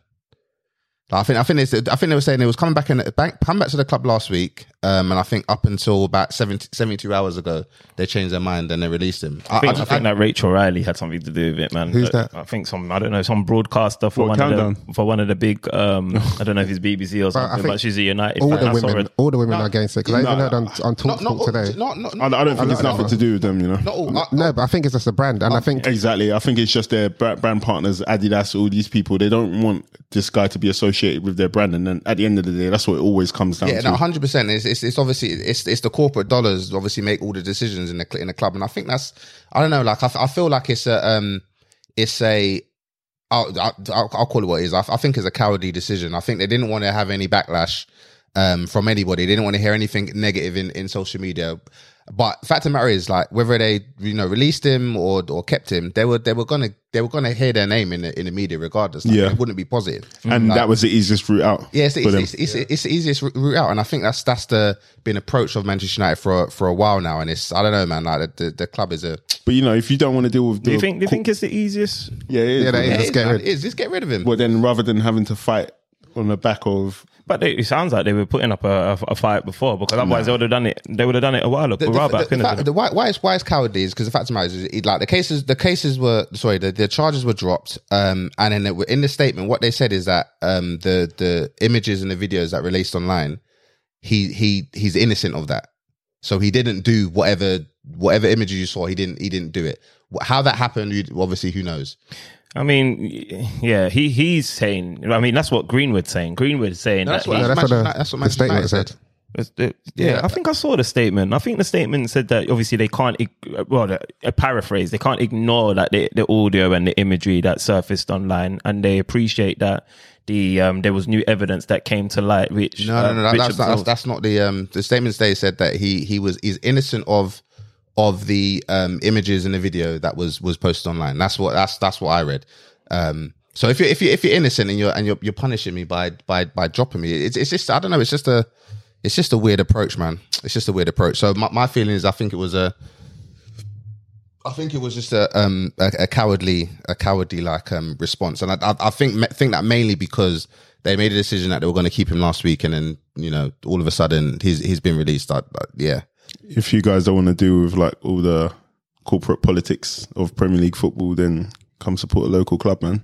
I think I think it's, I think they were saying it was coming back in back come back to the club last week, um, and I think up until about 70, 72 hours ago they changed their mind and they released him. I think, I, just- think that Rachel Riley had something to do with it, man. Who's that? I think some, I don't know, some broadcaster for What, one of the for one of the big, um, I don't know if it's BBC or I something, think but she's a United All fan. the I women, her- all the women are against it. 'Cause I No, even heard on, on not, Talk not, today. not, not, I, I don't think it's not- nothing to do with them, you know. Not all, not- no, but I think it's just a brand, and I think Exactly. I think it's just their brand partners, Adidas, all these people. They don't want this guy to be associated with their brand, and then at the end of the day, that's what it always comes down Yeah, to. no, hundred percent. It's, it's it's obviously it's it's the corporate dollars obviously make all the decisions in the in the club, and I think that's I don't know. Like I, I feel like it's a um it's a I'll, I'll, I'll call it what it is. I, I think it's a cowardly decision. I think they didn't want to have any backlash um from anybody. They didn't want to hear anything negative in in social media. But fact of the matter is, like whether they you know released him or or kept him, they were they were gonna they were gonna hear their name in the in the media regardless. Like, Yeah. it wouldn't be positive. and that was the easiest route out. Yeah, it's, for it's, them. it's, it's, it's the easiest route out, and I think that's that's the been approach of Manchester United for for a while now, and it's I don't know, man. Like the, the, the club is a but you know, if you don't want to deal with, Do you think? Do you think it's the easiest? Yeah, it is. Yeah, that is. it Just is, get rid- it is. Just get rid of him. Well, then rather than having to fight on the back of But they, it sounds like they were putting up a, a, a fight before, because otherwise they would have done it. They would have done it a while ago. the, the, the, back, the, fact- the why, why it's why it's cowardly is because the fact of the matter is, it, like the cases the cases were sorry the, the charges were dropped um and then it, in the statement what they said is that um the the images and the videos that released online he he he's innocent of that so he didn't do whatever whatever images you saw he didn't he didn't do it how that happened obviously who knows I mean, yeah, he he's saying. I mean, that's what Greenwood's saying. Greenwood's saying that's that what, he- that's what the- that's what the statement United said. said. Yeah, Yeah. I think I saw the statement. I think the statement said that obviously they can't, well, a paraphrase, they can't ignore that the, the audio and the imagery that surfaced online, and they appreciate that the um, there was new evidence that came to light, which No, no, uh, no, that, that's, not, that's that's not the um the statement They said that he he was he's innocent of of the um images in the video that was was posted online. That's what that's that's what I read. Um so if you if you if you're innocent and you're and you're you're punishing me by by by dropping me, it's it's just I don't know, it's just a it's just a weird approach, man. It's just a weird approach. So my, my feeling is I think it was a I think it was just a um a, a cowardly a cowardly like um response, and I I, I think think that mainly because they made a decision that they were going to keep him last week, and then you know all of a sudden he's he's been released. I, I, yeah, if you guys don't want to deal with like all the corporate politics of Premier League football, then come support a local club, man.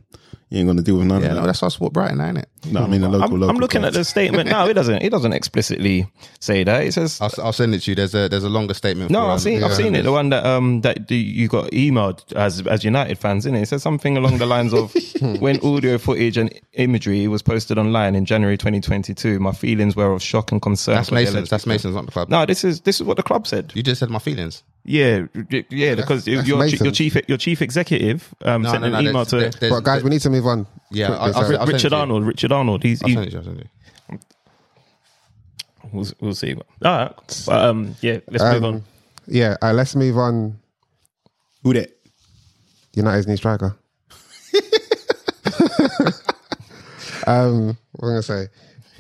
You ain't gonna deal with none yeah, of no, that. that's why I support Brighton, ain't it? No, I mean the local. I'm, local I'm looking clubs. at the statement. No, it doesn't. It doesn't explicitly say that. It says I'll, I'll send it to you. There's a there's a longer statement. No, I've um, seen, I've seen it. The one that um that you got emailed as as United fans, in it? It says something along the lines of when audio footage and imagery was posted online in January 2022, my feelings were of shock and concern. That's for Mason's. That's Mason's, not the club. No, this is this is what the club said. You just said my feelings. Yeah, yeah, because your your chief your chief executive um No, sent no, an email there's- to there's- But guys, we need to move on. Yeah, quickly, I- so- I'll- I'll Richard. Arnold. Richard Arnold. He's I'll he, send it to you, I'll send it to you. we'll, we'll see. All right, but, um, yeah, let's move on. um, yeah, uh, let's move on. Who that? United's new striker. um, what am I gonna say?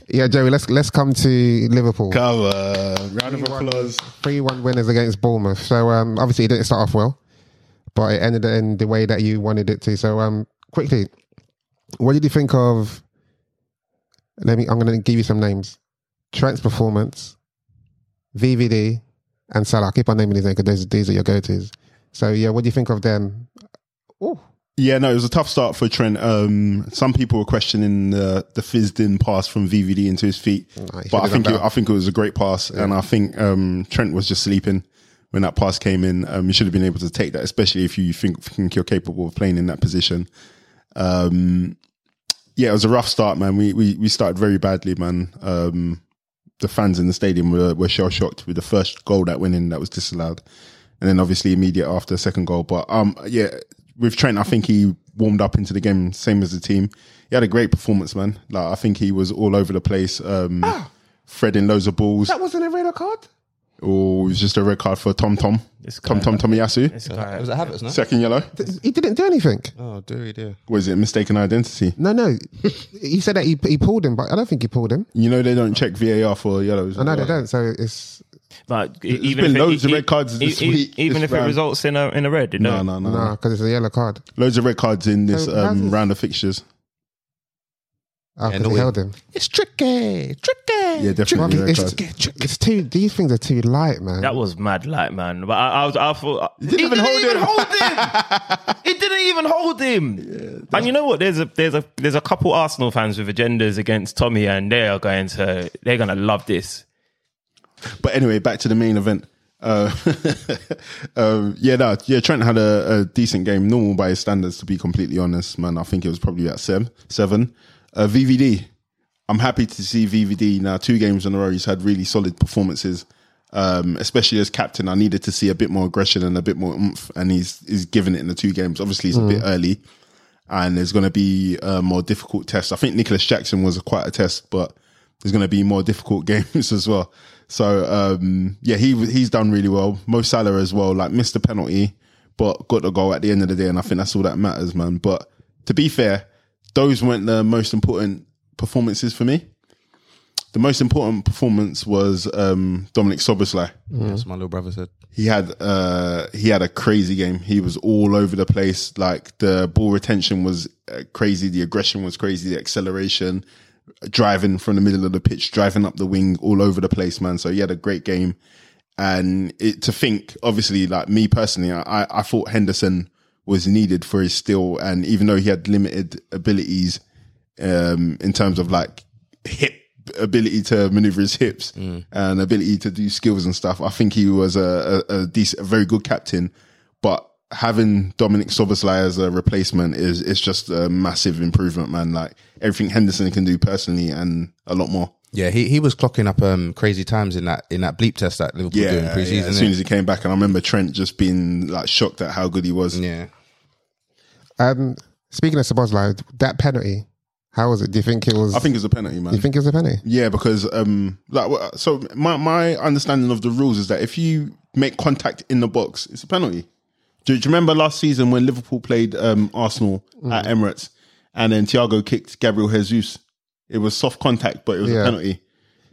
Yeah, Joey. Let's let's come to Liverpool. Cover. Round of applause. Three one winners against Bournemouth. So um, obviously it didn't start off well, but it ended in the way that you wanted it to. So um, quickly, what did you think of? Let me. I'm going to give you some names: Trent's performance, VVD, and Salah. I keep on naming these names because these are your go-tos. So yeah, what do you think of them? Oh, Yeah, no, it was a tough start for Trent. Um, some people were questioning the the fizzed in pass from VVD into his feet, but I think it. I think it was a great pass, and I think um, Trent was just sleeping when that pass came in. Um, you should have been able to take that, especially if you think think you're capable of playing in that position. Um, yeah, it was a rough start, man. We we we started very badly, man. Um, the fans in the stadium were, were shell shocked with the first goal that went in that was disallowed, and then obviously immediate after the second goal. But um, yeah, with Trent, I think he warmed up into the game same as the team. He had a great performance, man. Like I think he was all over the place, um, threading loads of balls. That wasn't a red card. Or it was just a red card for Tom Tom, This Tom guy- Tom Tomiyasu. This guy- Was it Havertz, no? Second yellow. He didn't do anything. Oh, dear, dear. Was it mistaken identity? No, no. he said that he he pulled him, but I don't think he pulled him. You know they don't check VAR for yellows. I know they don't. So it's Like e- even been if it- loads of e- red cards this e- week, even this if it round. results in a in a red, you No, know? no, no, no, no. because it's a yellow card. Loads of red cards in this So um, this- round of fixtures. Oh, because no he held him. It's tricky, tricky. Yeah, definitely red It's, cards. it's too. These things are too light, man. That was mad, light, man. But I, I was, I thought he didn't even hold him. hold him. he didn't even hold him. and you know what? There's a there's a there's a couple Arsenal fans with agendas against Tommy, and they are going to they're gonna love this. But anyway, back to the main event. Uh, um, yeah, no, yeah. Trent had a, a decent game, normal by his standards. To be completely honest, man, I think it was probably at seven. Seven. Uh, VVD. I'm happy to see VVD now. Two games in a row, he's had really solid performances. Um, especially as captain, I needed to see a bit more aggression and a bit more oomph, and he's he's given it in the two games. Obviously, it's a bit early, and there's going to be a more difficult tests. I think Nicolas Jackson was quite a test, but there's going to be more difficult games as well. So um, yeah, he he's done really well. Mo Salah as well, like missed the penalty, but got the goal at the end of the day, and I think that's all that matters, man. But to be fair, those weren't the most important performances for me. The most important performance was um, Dominik Szoboszlai That's my little brother said. he had uh he had a crazy game. He was all over the place. Like the ball retention was uh, crazy, the aggression was crazy, the acceleration, driving from the middle of the pitch, driving up the wing, all over the place, man. So he had a great game. And it, to think, obviously, like me personally, I I thought Henderson was needed for his skill, and even though he had limited abilities, um, in terms of like hip ability to maneuver his hips and ability to do skills and stuff. I think he was a, a, a decent, a very good captain, but having Dominik Szoboszlai as a replacement is, is just a massive improvement, man. Like everything Henderson can do personally and a lot more. Yeah, he, he was clocking up um crazy times in that in that bleep test that Liverpool Yeah, doing yeah, preseason. as soon as he came back, and I remember Trent just being like shocked at how good he was. yeah. Um, speaking of Szoboszlai, that penalty, how was it? Do you think it was? I think it's a penalty, man. You think it was a penalty? Yeah, because um, like so my my understanding of the rules is that if you make contact in the box, it's a penalty. Do, do you remember last season when Liverpool played um Arsenal at Emirates and then Thiago kicked Gabriel Jesus? It was soft contact, but it was Yeah. a penalty.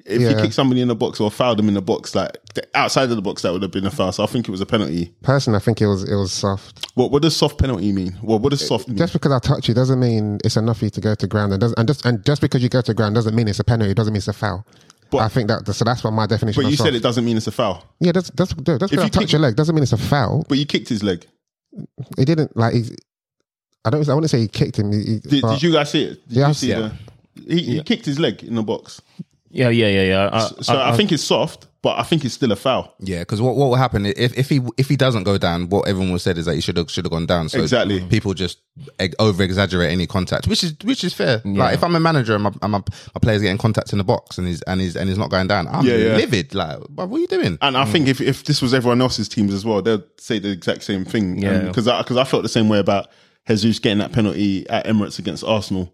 If you Yeah. kick somebody in the box or fouled them in the box, like outside of the box, that would have been a foul. So I think it was a penalty. Personally, I think it was it was soft. What what does soft penalty mean? Well, what does soft mean? Just because I touch you doesn't mean it's enough for you to go to ground, and, and just and just because you go to ground doesn't mean it's a penalty. It doesn't mean it's a foul. But- I think that so that's what my definition. but you soft. said it doesn't mean it's a foul. Yeah, that's that's that's because you I touch kick- your leg doesn't mean it's a foul. But you kicked his leg. It didn't like. He, I don't. I wouldn't say he kicked him. He, Did, did you guys see it? Did Yeah, you see see the? He, he kicked his leg in the box. Yeah, yeah, yeah, yeah. I, So I, think it's soft, but I think it's still a foul. Yeah, because what what will happen if if he if he doesn't go down, what everyone said is that he should have should have gone down. So Exactly. people just over exaggerate any contact, which is which is fair. Like if I'm a manager and my, and my my player's getting contact in the box and he's and he's and he's not going down, I'm Yeah, yeah. livid. Like, "Bruv, what are you doing? And I mm. think if, if this was everyone else's teams as well, they'd say the exact same thing. Yeah. Because I, 'cause I felt the same way about Jesus getting that penalty at Emirates against Arsenal.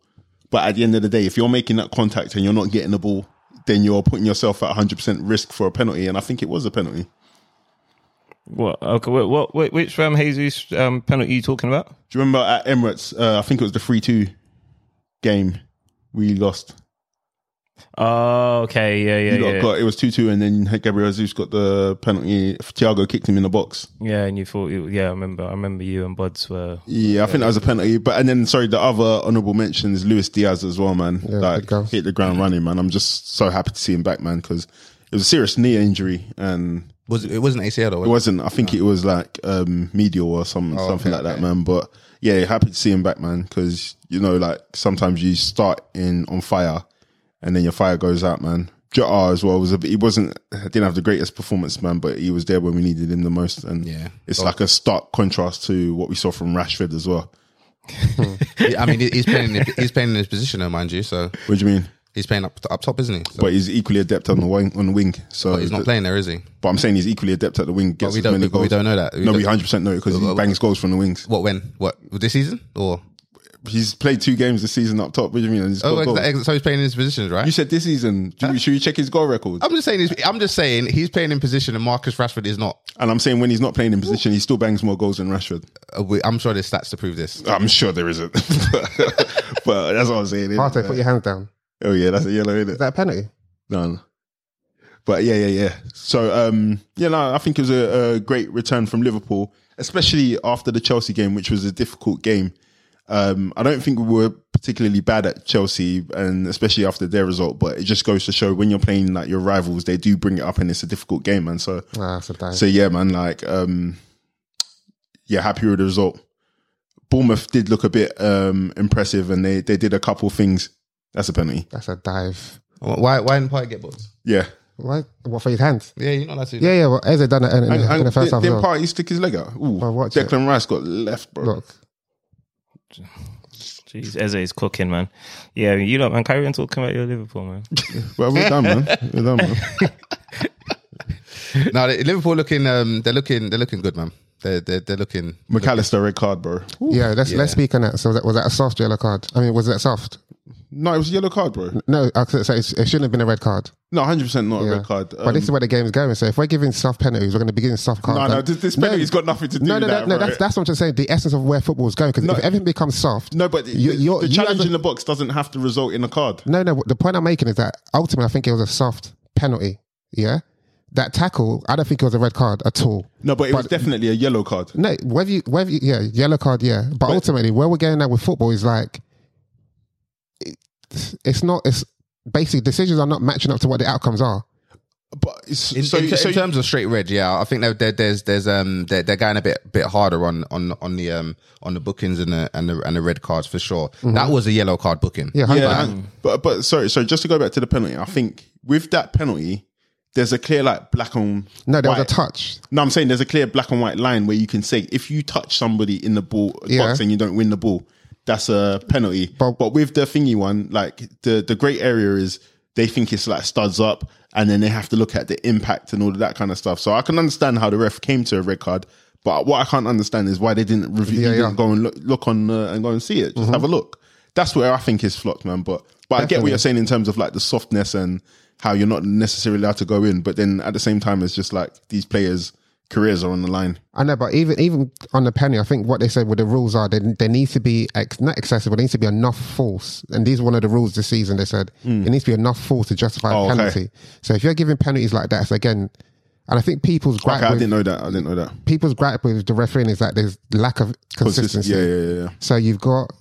But at the end of the day, if you're making that contact and you're not getting the ball, then you're putting yourself at 100% risk for a penalty. And I think it was a penalty. what? Okay, what? what, which um, Jesus um, penalty are you talking about? Do you remember at Emirates, uh, I think it was the 3 2 game we lost? Oh, okay, yeah, yeah, You got, yeah. got- it was 2 2, and then Gabriel Jesus got the penalty. Thiago kicked him in the box. yeah, and you thought, you, yeah, I remember, I remember you and Buds were. Yeah, I think that was a penalty. But and then sorry, the other honourable mention is Luis Diaz as well, man. Yeah, like hit the ground running, man. I'm just so happy to see him back, man, because it was a serious knee injury, and Was it, it wasn't ACL though? It Was wasn't. I think it was like um, medial or some Oh, something okay, like that, okay. man. But yeah, happy to see him back, man. Because you know, like sometimes you start in on fire, and then your fire goes out, man. Jota as well was a. He wasn't. Didn't have the greatest performance, man, but he was there when we needed him the most. And Yeah. it's like a stark contrast to what we saw from Rashford as well. I mean, he's playing. in- He's playing in his position, though, mind you. So What do you mean? he's playing up up top, isn't he? So, But he's equally adept on the wing. On the wing, so but he's not playing there, is he? But I'm saying he's equally adept at the wing. Gets we don't- many but we don't know that. We no, we 100 percent know it because he bangs goals from the wings. What when? What this season or? He's played two games this season up top. What do you mean? And he's Oh, got goals. exa- exa- so he's playing in his positions, right? You said this season. Do we- Should we check his goal record? I'm just saying. He's, I'm just saying he's playing in position, and Marcus Rashford is not. And I'm saying when he's not playing in position, he still bangs more goals than Rashford. Uh, we- I'm sure there's stats to prove this. I'm sure there isn't, but that's what I'm saying. innit? Partey, put your hands down. Oh yeah, that's a yellow, isn't Is it? that a penalty? None. But yeah, yeah, yeah. So um, yeah, no, I think it was a, a great return from Liverpool, especially after the Chelsea game, which was a difficult game. Um, I don't think we were particularly bad at Chelsea, and especially after their result. But it just goes to show when you're playing like your rivals, they do bring it up, and it's a difficult game, man. So Ah, that's a dive. So yeah, man, like um yeah, happy with the result. Bournemouth did look a bit um impressive and they they did a couple things. That's a penalty. that's a dive. Why? Why didn't Partey get booked? Yeah. Why? What for his hands? Yeah, you're not allowed to. Yeah, yeah. Well, Eze done it in, in, And, in and the first half. then as well. Partey stick his leg out. Ooh, Well, watch it. Declan Rice got left, bro. Look, Jeez, Eze is cooking, man. Yeah, you lot, man. Carry on talking about your Liverpool, man. Well, we're done, man. We're done, man. No, they- Liverpool looking. Um, they're looking. They're looking good, man. They're they're, they're looking. McAllister red card, bro. Ooh. yeah. Let's Yeah. let's speak on that. So was that, was that a soft yellow card? I mean, was that soft? No, it was a yellow card, bro. No, I it's- it shouldn't have been a red card. No, hundred percent not Yeah. a red card. but this is Um, where the game is going. So if we're giving soft penalties, we're going to be giving soft cards. no, no, this, this penalty's got nothing to do no, with no, no, that, no. bro. That's that's what I'm just saying. The essence of where football is going. Because No. if everything becomes soft, no, but You- the- you're- the you challenge a- in the box doesn't have to result in a card. No, no. The point I'm making is that ultimately, I think it was a soft penalty. Yeah, that tackle. I don't think it was a red card at all. No, but it was definitely a yellow card. No, whether you, whether you, yeah, yellow card, yeah. But, ultimately, where we're getting at with football is like, it's, it's not. It's basically decisions are not matching up to what the outcomes are. But it's, In, so, in, so in terms of straight red, yeah, I think they're, they're, there's there's um they're, they're going a bit bit harder on on on the um on the bookings and the and the and the red cards for sure. That was a yellow card booking. Mm-hmm. Yeah, yeah, and- but but sorry, so just to go back to the penalty, I think with that penalty, there's a clear like black on No, there was a touch. No, I'm saying there's a clear black and white line where you can say if you touch somebody in the ball Yeah. box and you don't win the ball, that's a penalty. But- But, with the thingy one, like the the great area is they think it's like studs up, and then they have to look at the impact and all of that kind of stuff. So I can understand how the ref came to a red card. But what I can't understand is why they didn't review, Yeah, yeah. didn't go and look, look on uh, and go and see it. Just have a look. That's where I think is flocked, man. But but I get what you're saying in terms of like the softness and how you're not necessarily allowed to go in. But then at the same time, it's just like these players' careers are on the line. I know, but even even on the penny, I think what they said with the rules are there, there needs to be ex, not excessive, but there needs to be enough force. And these are one of the rules this season. They said hmm. there needs to be enough force to justify Oh, a okay. penalty. So if you're giving penalties like that, so again, and I think people's gripe Okay, I with, didn't know that. I didn't know that. people's gripe with the refereeing is that there's lack of consistency. Yeah, yeah, yeah, yeah. So you've got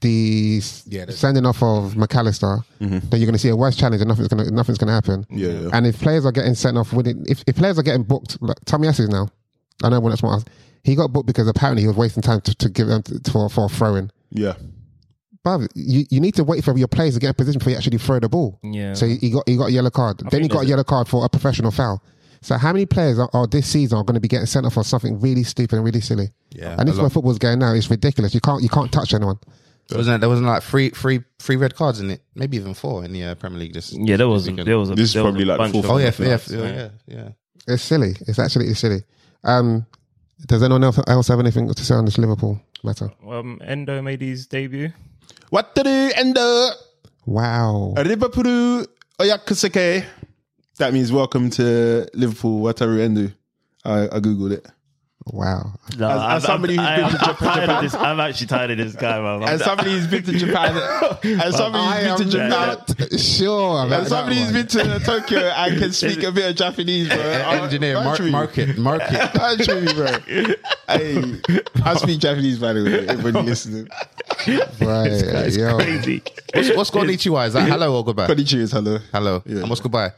the Yeah, sending off of McAllister. Then you're going to see a worse challenge, and nothing's going to nothing's going to happen. Mm-hmm. Yeah, yeah. And if players are getting sent off with it, if, if players are getting booked, like Tommy S is now. I know when that's what I was, he got booked because apparently he was wasting time to, to give them to, for for a throw in. Yeah. But you, you need to wait for your players to get a position before you actually throw the ball. Yeah. So he got he got a yellow card. then he got a yellow card for a professional foul. So how many players are, are this season are going to be getting sent off for something really stupid and really silly? Yeah, and this is where lot. football's going now. It's ridiculous. You can't you can't touch anyone. Wasn't it, there wasn't like three three three red cards in it, maybe even four in the uh, Premier League. This yeah, there was weekend. there was a, This is there was probably a like the bunch fourth of Oh yeah, yeah, Yeah. yeah, yeah, yeah. It's silly. It's absolutely silly. Um, does anyone else else have anything to say on this Liverpool matter? Um, Endo made his debut. What to do? And the Wow. Liverpool Oyakuseke. That means welcome to Liverpool Wataru Endo. I, I googled it. Wow. No, As- as I'm- somebody who's I'm- been to I'm Japan- tired of this. I'm actually tired of this guy, man. I'm- And somebody who's been to Japan. And somebody who's been to Japan. not sure. about And somebody who's been to Tokyo and can speak a bit of Japanese, bro. Engineer, don't market, market. Don't true bro. Hey, I speak Japanese, by the way. Everybody listening. right. It's yo. crazy. What's, what's konnichiwa? Is that hello or goodbye? Konnichiwa is hello. Hello. Yeah. And what's goodbye?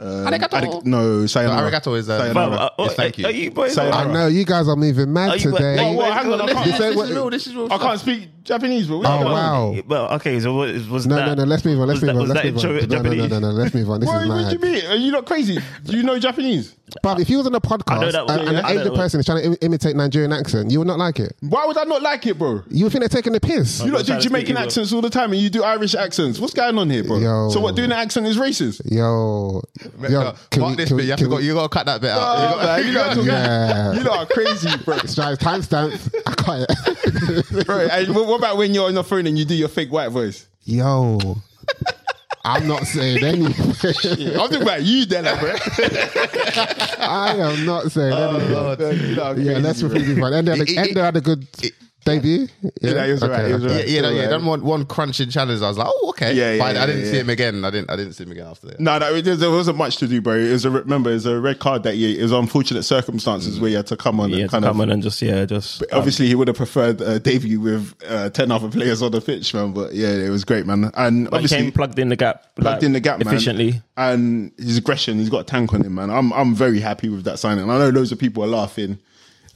Um, Arigato. arig- no, sayonara. Arigato is uh, Sayonara. Fam, uh, Yes, uh, thank you. Are you boys? I know you guys are moving mad Are you- today. Whoa, Well, hang on, I can't, This ain't what- real. This is real. I can't speak Japanese, but we Oh, can. wow. Well, okay. So what was No, that? no, no. Let's move on. Let's move that- on. Let's move on. intro No, no, no, no, no. Let's move on. This What, is what do you mean? Are you not crazy? Do you know Japanese? But if you was on a I know podcast that and, and yeah, an I know Asian person is trying to Im- imitate Nigerian accent, you would not like it. Why would I not like it, bro? You would think they're taking the piss. You lot I'm do trying to Jamaican accents all the time, and you do Irish accents. What's going on here, bro? Yo. So what? Doing an accent is racist? Yo, No, yo, can mark we- this can bit. we- You have can to go. we- You got to cut that bit out. You got- man, you are Yeah. You lot are crazy, bro. Strive timestamp. I can't. bro and what what about when you're on the phone and you do your fake white voice? Yo, I'm not saying anything. I'm talking about you, Della, bro. I am not saying anything. You lot are yeah, crazy, let's bro. repeat this one. Endo had, It- a, it- Endo had a good debut. Yeah, he was alright, he was Yeah, yeah, no, yeah. Alright. Done one one crunching challenge. I was like, oh, okay. Yeah, yeah, But I, I didn't yeah, see yeah. him again. I didn't. I didn't see him again after that. No, no, there there wasn't much to do, bro. It was a remember, it was a red card that year. It was unfortunate circumstances mm. where you had to come on Yeah, and to kind come of. on and just yeah, just um, Obviously, he would have preferred a debut with uh, ten other players on the pitch, man. But yeah, it was great, man. And But he obviously, came plugged in the gap, plugged like, in the gap, man. efficiently. And his aggression, he's got a tank on him, man. I'm I'm very happy with that signing. I know loads of people are laughing.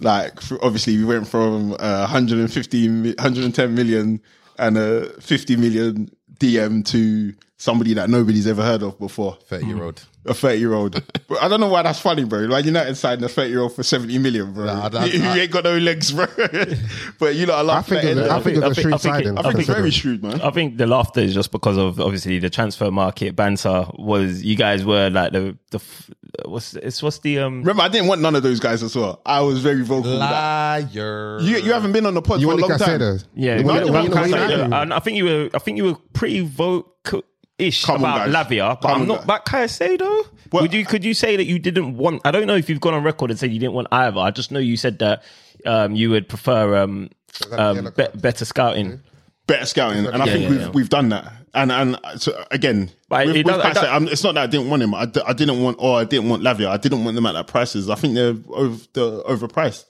Like, obviously, we went from uh, 115, 110 million and a 50 million DM to somebody that nobody's ever heard of before. Thirty year old. A 30 year old. I don't know why that's funny, bro. Like, United signed a 30 year old for 70 million, bro. Nah, that- he, he ain't got no legs, bro. but you know, I I love think, it was, I think it was a shrewd signing. I think it's very considering. shrewd, man. I think the laughter is just because of obviously the transfer market banter was you guys were like the the f- what's it's what's the um Remember, I didn't want none of those guys as well. I was very vocal. with that. Liar. You, you haven't been on the pod You for a want long time. Caicedo? yeah You when- want- when you it know- comes you and I think you were I think you were pretty vocal ish Come on, about guys. Lavia but Come I'm on, not guys. back Caicedo Well- would you could you say that you didn't want I don't know if you've gone on record and said you didn't want either I just know you said that um you would prefer um um be- better scouting better scouting, and I Yeah, think yeah, we've yeah. we've done that. And and so again, But with, it with does- Kaiser, it I'm- it's not that I didn't want him. I, d- I didn't want, or I didn't want Lavia. I didn't want them at that prices. I think they're over, they're overpriced,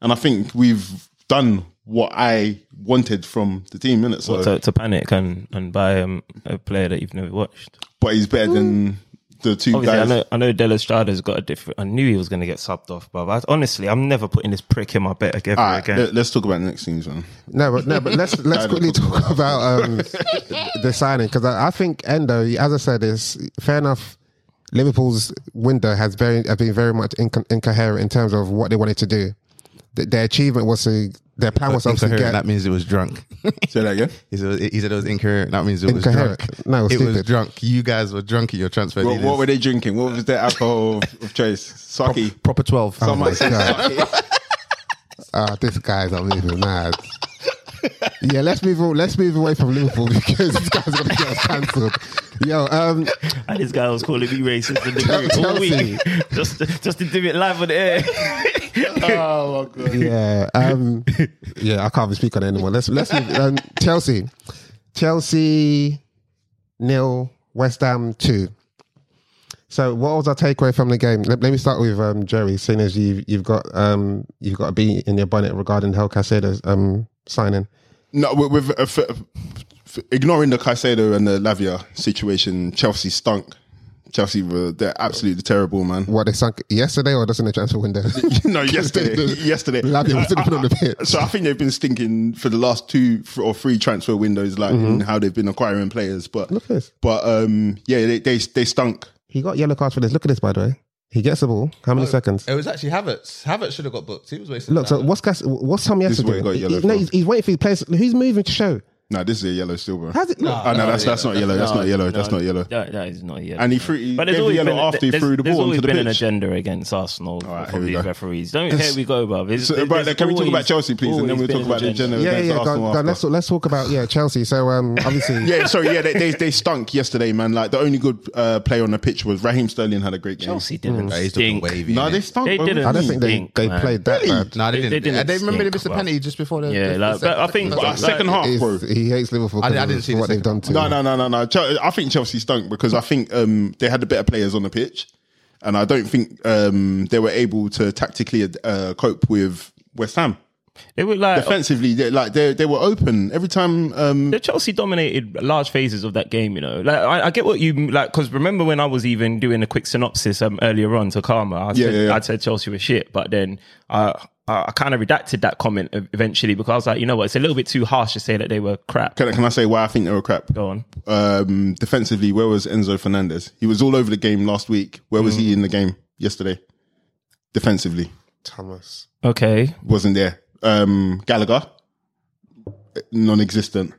and I think we've done what I wanted from the team, innit? So, to, to panic and and buy um, a player that you've never watched but he's better than the two Obviously, I know, I know Del Estrada's got a different. I knew he was going to get subbed off, but I, honestly, I'm never putting this prick in my bet ever All right, again. let, us talk about the next teams, man. No, but no, but let's let's quickly talk about um, the signing because I, I think Endo, as I said, is fair enough. Liverpool's window has very have been very much inco- incoherent in terms of what they wanted to do. Th- their achievement was to their plan was obviously to Incoherent, get That means it was drunk. Say that again. he, said, he said it was incoherent. That means it was drunk. No, it was it was drunk. You guys were drunk in your transfer. What, what were they drinking? What was their alcohol of, of choice? Sake. proper twelve? Oh my Someone said God. sake. Ah, this guy's are moving mad. Yeah, let's move. on- Let's move away from Liverpool because this guy's gonna get us cancelled. Yo, um, and this guy was calling me racist in the group all week, just just to do it live on the air. Oh my god. yeah, um, yeah, I can't even speak on it anymore. Let's let's move, um, Chelsea, Chelsea, nil, West Ham two. So, what was our takeaway from the game? Let, let me start with um, Jerry, seeing as you've you've got um, you've got a bee in your bonnet regarding Hel Caicedo's um, signing. No, with, with uh, f- f- ignoring the Caicedo and the Lavia situation, Chelsea stunk. Chelsea were they're absolutely terrible, man. What they sunk yesterday or just in the transfer window? no, yesterday, yesterday. Lavia wasn't even on the pitch. So I think they've been stinking for the last two or three transfer windows, like in how they've been acquiring players. But Look at this. but um, yeah, they they they stunk. He got yellow cards for this. Look at this, by the way. He gets the ball. How many seconds? It was actually Havertz. Havertz should have got booked. He was wasting. Look, so what's Cas- what's Tom is yesterday? what he no, he's, he's waiting for his players. Who's moving to show? No, this is a yellow still, bro. How's it look? Oh no, that's that's not yellow. That's not yellow. That's not yellow. That, that is not yellow. And he threw. He but gave there's the always yellow been, after he there's, threw the there's ball always into the been an pitch. agenda against Arsenal right, from here we these go. referees. Don't here we go, bruv. It's, So, there's but can we talk always- about Chelsea, please, and then always we'll been talk about the agenda Yeah, yeah, against yeah. Go, Arsenal go, after. let's let's talk about yeah Chelsea. So um, obviously, Yeah, sorry, yeah, they, they they stunk yesterday, man. Like the only good uh, player on the pitch was Raheem Sterling had a great game. Chelsea didn't Nah, he's looking stink. wavy. No, innit? they stunk. They bro. didn't. I don't think they, Stink, they man. played that bad. No, they They- didn't. they They, didn't remember they stink, missed a bro. penny just before the. Yeah, the- like, the but I think second- But like, second half, He's- bro. He hates Liverpool. I- I didn't of see the what they've done to No, him. no, no, no, no. Chel- I think Chelsea stunk because I think um, they had the better players on the pitch, and I don't think um, they were able to tactically uh, cope with West Ham. They were like Defensively, they, like they they were open every time. Um, the Chelsea dominated large phases of that game. You know, like I, I get what you like because remember when I was even doing a quick synopsis um, earlier on to Karma, I Yeah, said yeah, yeah. I said Chelsea was shit, but then uh, I, I kind of redacted that comment eventually because I was like, you know what, it's a little bit too harsh to say that they were crap. can, I- can I say why I think they were crap? Go on. Um, defensively, where was Enzo Fernandez? He was all over the game last week. Where was Mm. he in the game yesterday? Defensively, Thomas. Okay, wasn't there. Um, Gallagher, non-existent.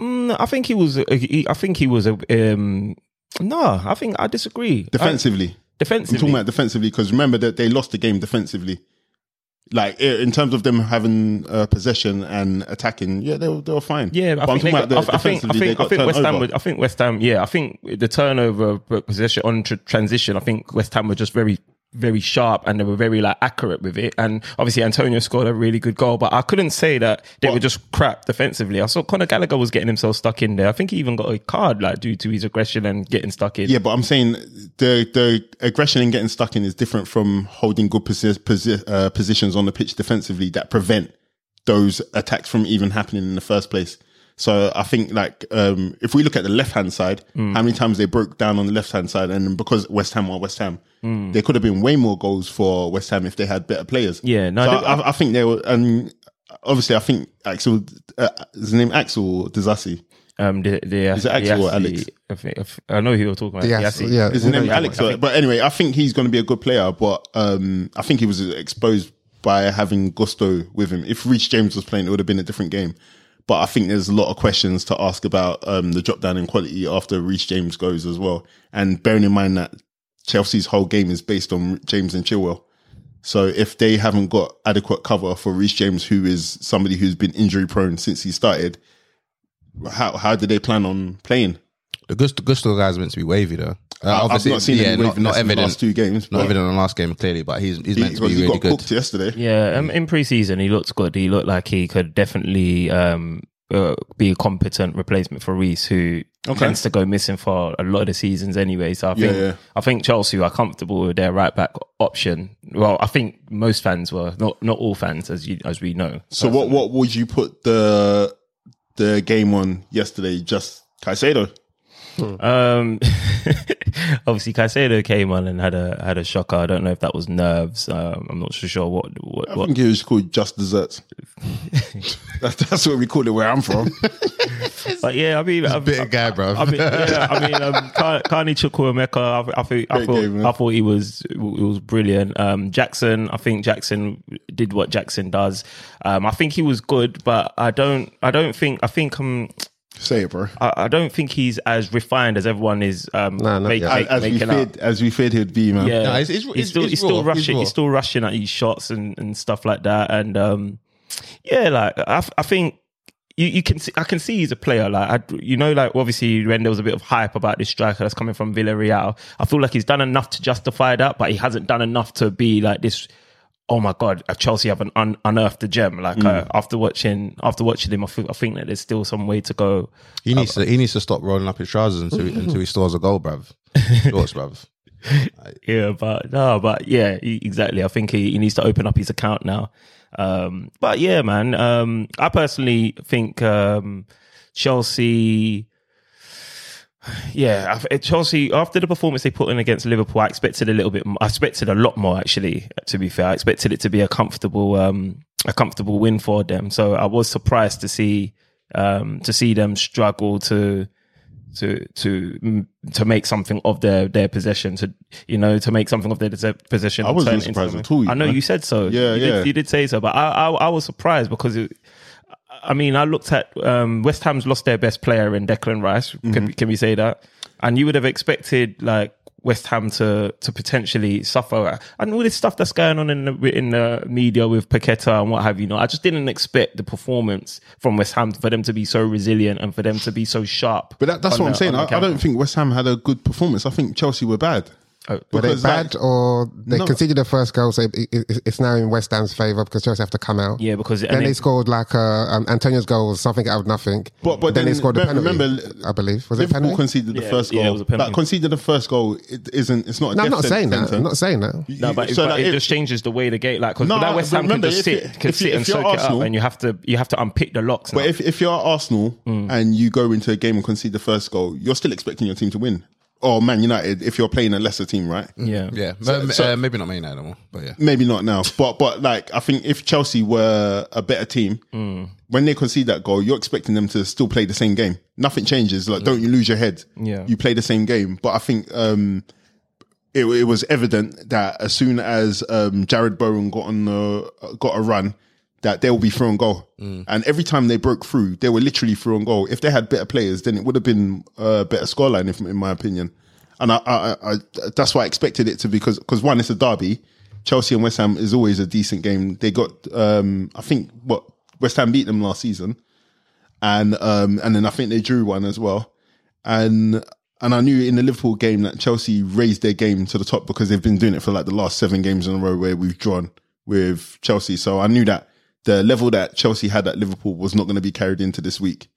Mm, I think he was. a- he- I think he was a. Um, no, I think I disagree. Defensively, I, I'm talking about defensively because remember that they lost the game defensively. Like in terms of them having uh, possession and attacking, yeah, they were they were fine. Yeah, I but I'm think, got, the I, I think I think I think West Ham. Would, I think West Ham. Yeah, I think the turnover possession on tr- transition. I think West Ham were just very very sharp and they were very like accurate with it. And obviously Antonio scored a really good goal, but I couldn't say that they were just crap defensively. I saw Conor Gallagher was getting himself stuck in there. I think he even got a card like due to his aggression and getting stuck in. Yeah, but I'm saying the the aggression and getting stuck in is different from holding good posi- posi- uh, positions on the pitch defensively that prevent those attacks from even happening in the first place. So I think like um, if we look at the left hand side, Mm. how many times they broke down on the left hand side, and because West Ham are West Ham, Mm. there could have been way more goals for West Ham if they had better players. Yeah, no, so they- I, I think they were, and obviously I think Axel, uh, his name Axel Disasi. Um, the, the, Is it Axel or Disasi, Alex? I, think, I f- I know who you're talking about. Yes, Disasi. yeah. His we name know- Alex, but anyway, I think he's going to be a good player. But um, I think he was exposed by having Gusto with him. If Reece James was playing, it would have been a different game. But I think there's a lot of questions to ask about um, the drop down in quality after Reece James goes as well. And bearing in mind that Chelsea's whole game is based on James and Chilwell. So if they haven't got adequate cover for Reece James, who is somebody who's been injury prone since he started, how how do they plan on playing? The Gusto, Gusto guy's meant to be wavy though. Uh, I've obviously, not seen yeah, any not, waviness not in the evident. last two games. Not evident in the last game clearly, but he's he's meant he, to be he really got good. cooked yesterday. Yeah, um, in preseason he looked good. He looked like he could definitely um, uh, be a competent replacement for Reece, who tends to go missing for a lot of the seasons anyway. So I think Yeah, yeah. I think Chelsea are comfortable with their right back option. Well, I think most fans were not not all fans, as you as we know. So what what would you put the the game on yesterday? Just Caicedo. Um, obviously Caicedo came on and had a had a shocker. I don't know if that was nerves. Um, I'm not so sure what what, I what think it was called just desserts. that's, that's what we call it where I'm from. But yeah, I mean, I've- Bitter guy, bro. I mean, yeah, I mean, um, Carney Chukwuemeka, I, I think, I thought, game. I thought he was, it was brilliant. Um, Jackson, I think Jackson did what Jackson does. Um, I think he was good, but I don't, I don't think, I think, um, Say it, bro. I, I don't think he's as refined as everyone is, um, No, not make, yet. make- As, as we making out. feared, as we feared he'd be, man. Yeah, No, it's- it's- he's it's- still it's he's still He's rushing. raw. He's still rushing at his shots and, and stuff like that. And um, yeah, like I, I think you, you can see I can see he's a player. Like I, you know, like obviously when there was a bit of hype about this striker that's coming from Villarreal, I feel like he's done enough to justify that, but he hasn't done enough to be like this. Oh my god, uh, Chelsea have an un- unearthed a gem. Like uh, after watching after watching him, I think I think that there's still some way to go. He needs to he needs to stop rolling up his trousers until he, until he stores a goal, bruv. Shorts, bruv. Yeah, but no, but yeah, e- exactly. I think he, he needs to open up his account now. Um, but yeah, man, um, I personally think um, Chelsea. Yeah, I- Chelsea after the performance they put in against Liverpool, I expected a little bit. I expected a lot more actually. To be fair, I expected it to be a comfortable, um, a comfortable win for them. So I was surprised to see um, to see them struggle to to to to make something of their their possession to you know to make something of their possession. I wasn't turn it into surprised at all, I know know. you said so. Yeah, you yeah. Did, you did say so, but I I, I was surprised because. It, I mean, I looked at um, West Ham's lost their best player in Declan Rice. Mm-hmm. Can, can we say that? And you would have expected like West Ham to to potentially suffer, and all this stuff that's going on in the in the media with Paqueta and what have you. Know, I just didn't expect the performance from West Ham for them to be so resilient and for them to be so sharp. But that, that's what I'm saying. I, I don't think West Ham had a good performance. I think Chelsea were bad. Oh, Were they bad like- or they No. conceded the first goal, so it, it, it's now in West Ham's favour because Chelsea have to come out. yeah, because Then they it- scored like uh, um, Antonio's goal was something out of nothing. But- but then, they then scored a penalty. remember, I believe was it a Liverpool penalty? conceded the Yeah, first yeah, goal. it was a penalty. Like conceded the first goal. It isn't. It's not. A No, I'm not saying that. I'm not saying that. No, but, So, but like, it if- just changes the way the game. Like because No, that West Ham remember, can just sit, you- can if you- sit and if you're soak it up, and you have to you have to unpick the locks. But if, if you're Arsenal Mm. and you go into a game and concede the first goal, you're still expecting your team to win. Or Man United, if you're playing a lesser team, right? yeah, Yeah, So- so- uh, maybe not Man United anymore, but yeah. Maybe not now, but but like I think if Chelsea were a better team, when they concede that goal, you're expecting them to still play the same game. Nothing changes. Like, don't you lose your head? Yeah. you play the same game. But I think um, it, it was evident that as soon as um, Jarrod Bowen got on the got a run, that they will be through on goal. And every time they broke through, they were literally through on goal. If they had better players, then it would have been a better scoreline, if, in my opinion. And I, I, I, that's why I expected it to be because because one, it's a derby. Chelsea and West Ham is always a decent game. They got, um, I think, what West Ham beat them last season, and um, and then I think they drew one as well. And and I knew in the Liverpool game that Chelsea raised their game to the top because they've been doing it for like the last seven games in a row where we've drawn with Chelsea. So I knew that the level that Chelsea had at Liverpool was not going to be carried into this week.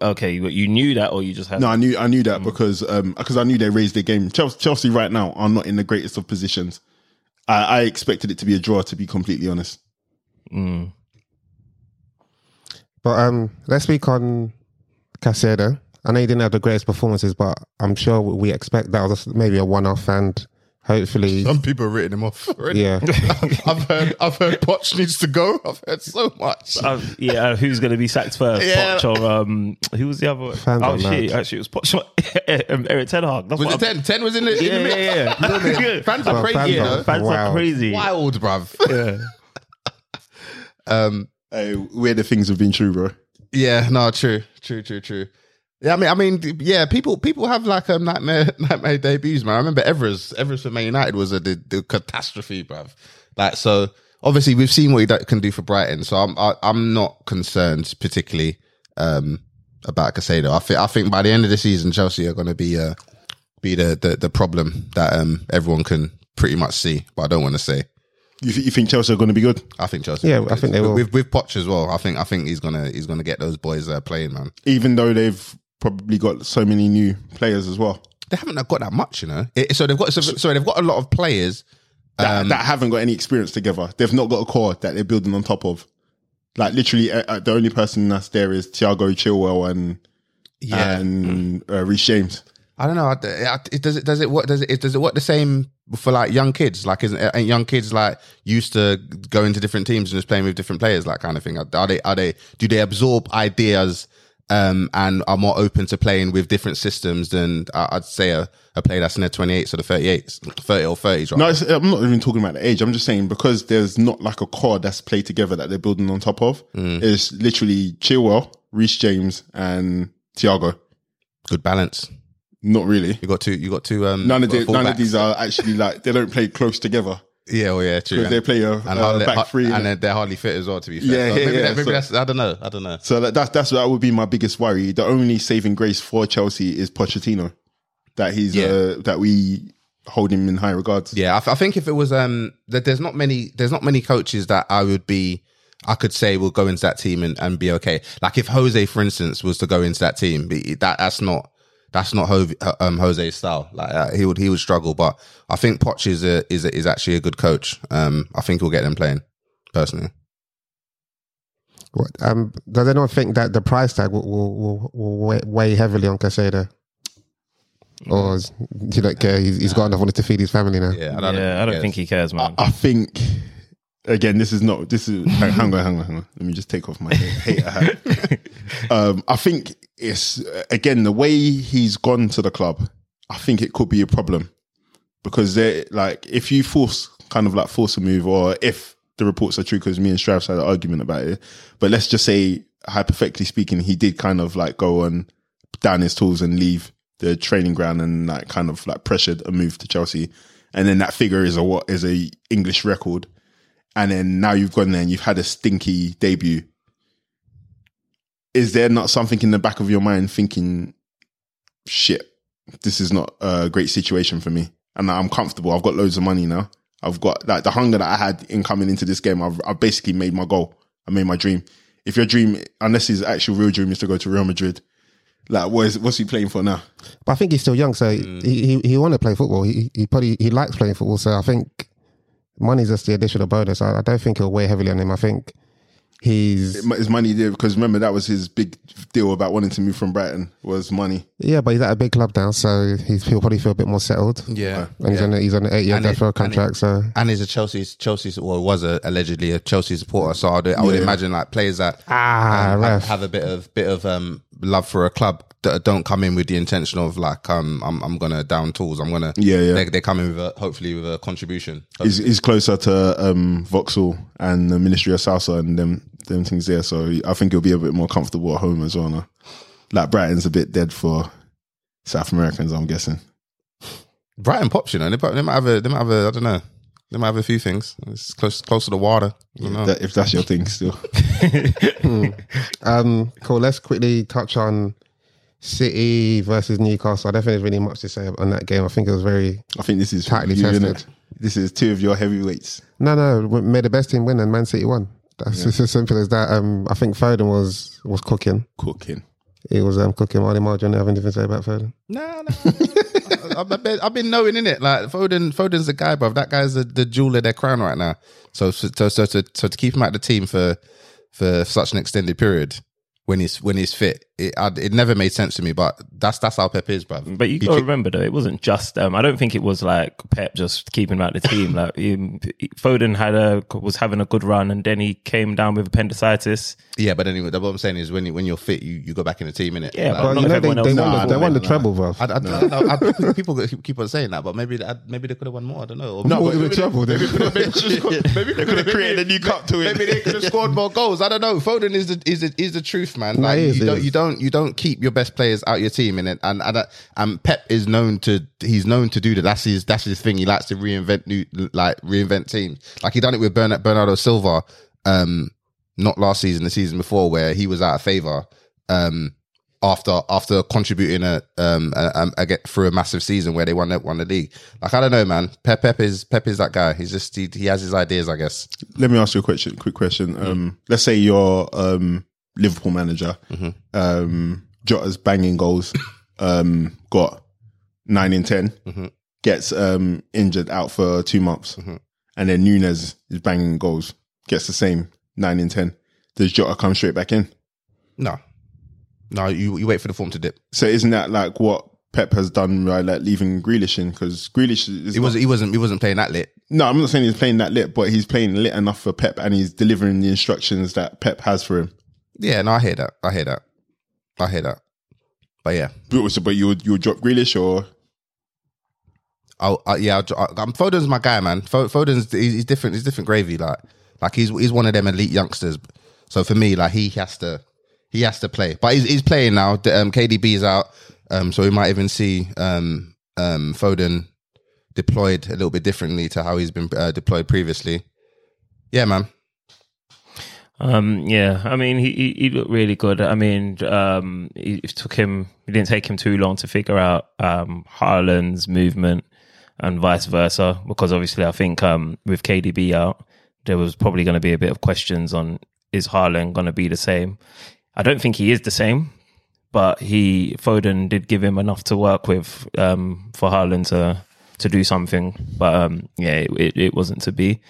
okay, but you knew that, or you just had No, I knew I knew that because um because I knew they raised their game. Chelsea, Chelsea right now are not in the greatest of positions. I, I expected it to be a draw, to be completely honest. Mm. But um, let's speak on Caicedo. I know he didn't have the greatest performances, but I'm sure we expect that was maybe a one-off, and hopefully, Some people have written him off already. yeah. I've heard I've heard Poch needs to go. I've heard so much. Uh, yeah, who's going to be sacked first? Yeah. Poch or um, who was the other? Fans oh are shit! mad. Actually, it was Poch. um, Erik Ten Hag. That's Was it I'm- 10? 10 was in the, in Yeah, the mix. yeah, yeah. Fans are Well, crazy, fans you are- Fans Wow. are crazy. Wild, bruv. Yeah. Um, Hey, weirder things have been true, bro. yeah, no, true, true, true, true. Yeah, I mean, I mean, yeah, people people have like a nightmare nightmare debuts, man. I remember Evers, Evers for Man United was a the, the catastrophe, bruv. Like, so obviously we've seen what he can do for Brighton, so I'm I, I'm not concerned particularly um about Caicedo. I think I think by the end of the season, Chelsea are going to be uh be the, the the problem that um everyone can pretty much see, but I don't want to say. You, th- you think Chelsea are going to be good, I think Chelsea. Yeah, will I think they will. with with Poch as well. I think I think he's gonna he's gonna get those boys uh, playing, man. even though they've probably got so many new players as well They haven't got that much, you know. It- so they've got so, sorry, they've got a lot of players. that, that haven't got any experience together. They've not got a core that they're building on top of. Like literally, uh, uh, the only person that's there is Thiago Chilwell and yeah. and uh, Reece James. I don't know. I- I- It, does it does it what does it does it work the same for like young kids? Like, isn't ain't young kids like used to going to different teams and just playing with different players, that kind of thing? Are they are they do they absorb ideas um, and are more open to playing with different systems than uh, I'd say a, a player that's in their 28s or the 38s, 30 or 30s, right? No, it's, I'm not even talking about the age. I'm just saying because there's not like a core that's played together that they're building on top of. It's literally Chilwell, Reece James, and Thiago. Good balance. Not really. You got two. You got two. Um, None of the, none of these are actually like they don't play close together Yeah, well, yeah, true. because they play a, and uh, hardly, back three. and they're, they're hardly fit as well. To be fair, Yeah, So yeah, maybe, yeah, that, maybe so- that's. I don't know. I don't know. So that, that's that's that would be my biggest worry. The only saving grace for Chelsea is Pochettino, that he's Yeah. uh, that we hold him in high regards. Yeah, I, th- I think if it was um that there's not many there's not many coaches that I would be I could say will go into that team and, and be okay. Like if Jose, for instance, was to go into that team, that that's not that's not Jose, um, Jose's style. Like uh, he would he would struggle. But I think Poch is a, is a, is actually a good coach. Um, I think he'll get them playing personally. What, um, does anyone think that the price tag will, will, will, will weigh, weigh heavily on Caicedo? Or is, do you not care? He's, he's got enough money to feed his family now. Yeah, yeah, I don't think he cares, man. I think again, this is not this is hang hang on, hang on, hang on. Let me just take off my hater hat. um, I think it's again the way he's gone to the club. I think it could be a problem because they like if you force kind of like force a move, or if the reports are true, because me and Strauss had an argument about it. But let's just say, hypothetically speaking, he did kind of like go on down his tools and leave the training ground and like kind of like pressured a move to Chelsea. And then that figure is a what is a English record. And then now you've gone there and you've had a stinky debut. Is there not something in the back of your mind thinking, shit, this is not a great situation for me? and I'm comfortable. I've got loads of money now. I've got like the hunger that I had in coming into this game. I've, I've basically made my goal. I made my dream. If your dream, unless his actual real dream is to go to Real Madrid, like what is what's he playing for now? But I think he's still young, so Mm. he he, he want to play football. He he probably he likes playing football. So I think money's just the additional bonus. I, I don't think it'll weigh heavily on him. I think he's His money there because remember that was his big deal about wanting to move from Brighton was money. yeah, but he's at a big club now, so he's he'll probably feel a bit more settled. Yeah. And he's on a, he's on an eight year And death row and it- contract. So And he's a Chelsea's Chelsea's or was a, allegedly a Chelsea supporter. So I'd, I would Yeah. imagine like players that ah, um, have, ref. have a bit of bit of um, love for a club that don't come in with the intention of like um I'm I'm gonna down tools. I'm gonna Yeah, yeah. They, they come in with a, hopefully with a contribution. He's, he's closer to um, Vauxhall and the Ministry of Salsa and them them things there. So I think he'll be a bit more comfortable at home as well. Now. Like Brighton's a bit dead for South Americans, I'm guessing. Brighton pops, you know. They, might- they might have a they might have a I don't know. They might have a few things. It's close close to the water. I don't know. That, if that's your thing, still. Um, cool. Let's quickly touch on City versus Newcastle. I don't think there's really much to say on that game. I think it was very I think this is Tightly you, tested. This is two of your heavyweights. no, no. we Made the best team win, and Man City won. That's just as simple as that. Um, I think Foden was was cooking. Cooking. He was um, cooking. Marty Margin, have anything to say about Foden? Nah, nah. I've, I've been, I've been knowing in it. Like Foden, Foden's the guy, bro. That guy's the, the jewel of their crown right now. So, so, so, so, to, so to keep him out of the team for for such an extended period when he's when he's fit, it I, it never made sense to me. But that's that's how Pep is, bro. But you got to remember though, it wasn't just. Um, I don't think it was like Pep just keeping him out the team. Like he, Foden had a was having a good run, and then he came down with appendicitis. Yeah, but anyway, what I'm saying is when you, when you're fit, you, you go back in the team, innit? Yeah, Like, but not you know, if they, everyone they else won, is the, they won the treble, bro. I, I, don't know. I, people keep on saying that, but maybe maybe they could have won more. I don't know. Or No, maybe, but the treble, they- maybe they could have created a new cup to it. Maybe they could have scored more goals. I don't know. Foden is the is the, is the truth, man. Like, he is, you don't is. you don't you don't keep your best players out your team, and and and, and Pep is known to he's known to do that. That's his that's his thing. He likes to reinvent new like reinvent teams. Like he done it with Bernard, Bernardo Silva. Um, not last season, the season before, where he was out of favor. Um, after after contributing a um a, a, get through a massive season where they won won the league. Like I don't know, man. Pep Pep is Pep is that guy. He's just he, he has his ideas, I guess. Let me ask you a question. Quick question. Um, let's say you're um, Liverpool manager. Um, Jota's banging goals. Um, got nine in 10 Gets um, injured out for two months, and then Núñez is banging goals. Gets the same nine in ten. Does Jota come straight back in? No, no. You you wait for the form to dip. So isn't that like what Pep has done by like leaving Grealish in? Because Grealish is He was he wasn't he wasn't playing that lit. no, I'm not saying he's playing that lit, but he's playing lit enough for Pep, and he's delivering the instructions that Pep has for him. Yeah, no, I hear that. I hear that. I hear that. But yeah, But, so- but you you drop Grealish or I'll, I, yeah, I'll, I, I'm Foden's my guy, man. Foden's he's, he's different. He's different gravy. Like, like he's he's one of them elite youngsters. So for me, like he has to he has to play. But he's, he's playing now. Um, KDB's out, um, so we might even see um, um, Foden deployed a little bit differently to how he's been uh, deployed previously. Yeah, man. Um, yeah, I mean, he, he he looked really good. I mean, um, it, took him, it didn't take him too long to figure out um, Haaland's movement and vice versa, because obviously, I think um, with KDB out, there was probably going to be a bit of questions on is Haaland going to be the same? I don't think he is the same, but he Foden did give him enough to work with um, for Haaland to to do something. But um, yeah, it, it wasn't to be.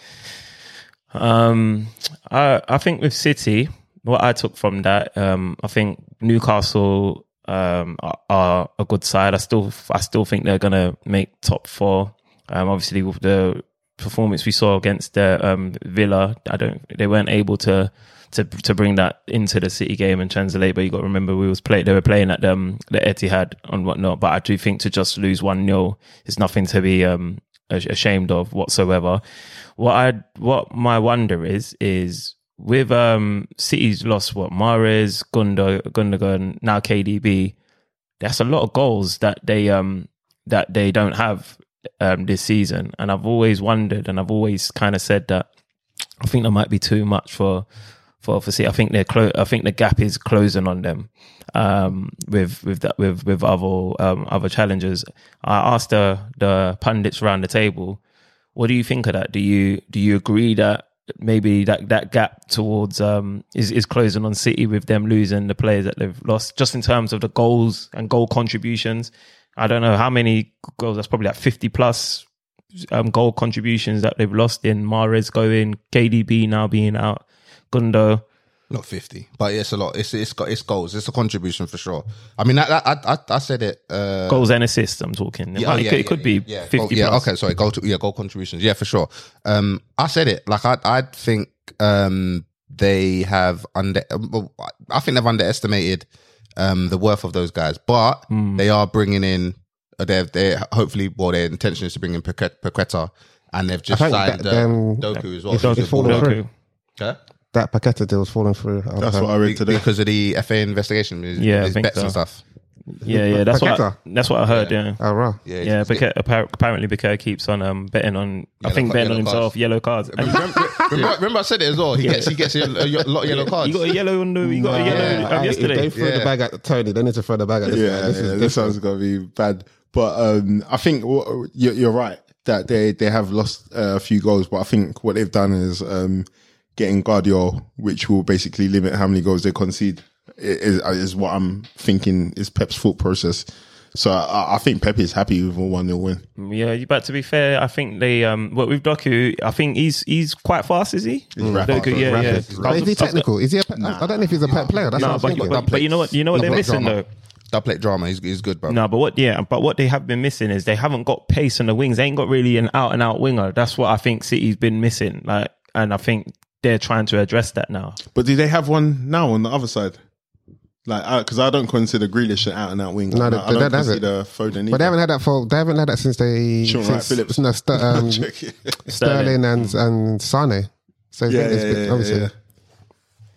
Um, I I think with City, what I took from that, um, I think Newcastle um are, are a good side. I still I still think they're gonna make top four. Um, obviously with the performance we saw against the um Villa, I don't they weren't able to. To, to bring that into the City game and translate, but you got to remember we was play they were playing at um, the Etihad and whatnot. But I do think to just lose one 0 is nothing to be um, ashamed of whatsoever. What I what my wonder is is with um City's lost what Mahrez, Gunda, Gundogan, now KDB. That's a lot of goals that they um that they don't have um this season, and I've always wondered, and I've always kind of said that I think that might be too much for for for City. I think they're clo- I think the gap is closing on them um, with with that with with other um, other challengers. I asked the the pundits around the table, what do you think of that? Do you do you agree that maybe that that gap towards um is is closing on City with them losing the players that they've lost, just in terms of the goals and goal contributions? I don't know how many goals. That's probably like fifty plus um, goal contributions that they've lost in Mahrez going, KDB now being out, Gundo. Not fifty, but it's a lot. It's it's got it's goals. It's a contribution for sure. I mean, I I I, I said it. Uh, Goals and assists, I'm talking. Yeah, might- oh, it yeah, could, it yeah, could be yeah, yeah. 50 Goal- yeah, plus. okay, sorry, goal to, yeah, goal contributions. Yeah, for sure. Um, I said it. Like I, I think um they have under. I think they've underestimated um the worth of those guys, but Hmm. they are bringing in. Uh, they're they hopefully well their intention is to bring in Paquet- Paqueta, and they've just signed that, uh, um, Doku as well. it's- who's it's a fallen baller. through. Doku. Okay. That Paqueta deal was falling through. That's what I read today. because of the FA investigation, his, Yeah, I his think bets so. and stuff. Yeah, yeah, that's what I, that's what I heard. Yeah, Oh, right. Yeah, yeah. it's- apparently, Paquet keeps on um, betting on. I think betting on himself cards. yellow cards. And remember, remember, remember I said it as well. He gets he gets a, a lot of yellow cards. you got a yellow on the. You got a yellow Yeah. um, Hey, yesterday. If they throw the bag at Toney, they need to throw the bag at this yeah, guy. This yeah, is this one's gonna be bad. But um, I think what, you're, you're right that they they have lost uh, a few goals, but I think what they've done is um, getting Gvardiol, which will basically limit how many goals they concede. Is, is what I'm thinking is Pep's thought process. So I, I think Pep is happy with a one 0 win. Yeah, but to be fair, I think they um. What with Doku, I think he's he's quite fast, is he? rapid. Doku, yeah, yeah. Rapid. I was- But is he technical? Is he a pet, I don't know if he's a pet player. That's No, what I was but, but, but you know what? You know what they're Double missing drama. though. That play drama. He's, he's good, bro. No, but what? Yeah, but what they have been missing is they haven't got pace on the wings. They ain't got really an out and out winger. That's what I think City's been missing. Like, and I think they're trying to address that now. But do they have one now on the other side? Like, because I don't consider Grealish an out and out wing. No, they- I they don't don't have it. consider Foden. But they haven't had that for. They haven't had that since they. Sean since, Wright Phillips. No, St- um. Sterling and and Sane. So Yeah, it's yeah, been- yeah, obviously. yeah.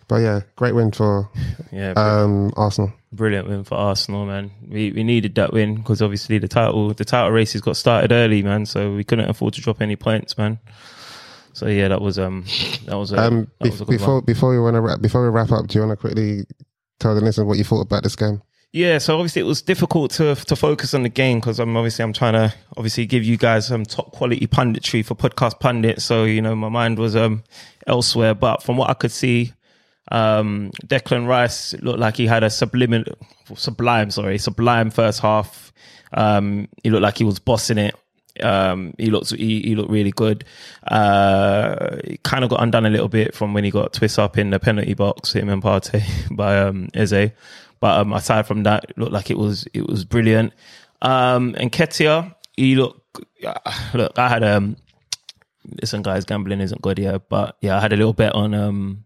But yeah, great win for Yeah, um, Arsenal. brilliant win for Arsenal, man. We we needed that win because obviously the title the title races got started early, man. So we couldn't afford to drop any points, man. So yeah, that was um that was a, Um, that was before one. before we want to wrap before we wrap up, do you want to quickly tell the listeners what you thought about this game? Yeah, so obviously it was difficult to to focus on the game because I'm obviously I'm trying to obviously give you guys some top quality punditry for podcast pundits. So you know my mind was um elsewhere, but from what I could see, um Declan Rice looked like he had a subliminal, sublime, sorry, sublime first half. Um, he looked like he was bossing it. Um, he looked he, he looked really good. Uh, kind of got undone a little bit from when he got twist up in the penalty box, him and Partey by um Eze. But um, aside from that, it looked like it was it was brilliant. Um, and Nketiah, he looked look. I had um, listen, guys, gambling isn't good, yeah. But yeah, I had a little bet on um,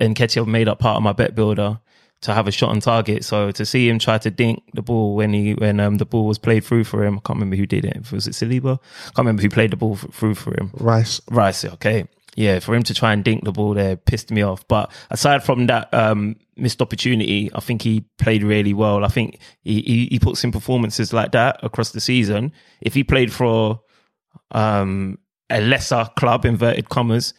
and Nketiah made up part of my bet builder to have a shot on target. So to see him try to dink the ball when he when um the ball was played through for him, I can't remember who did it. Was it Saliba? I can't remember who played the ball through for him. Rice. Rice, okay. Yeah, for him to try and dink the ball there pissed me off. But aside from that um, missed opportunity, I think he played really well. I think he, he, he puts in performances like that across the season. If he played for um, a lesser club, inverted commas,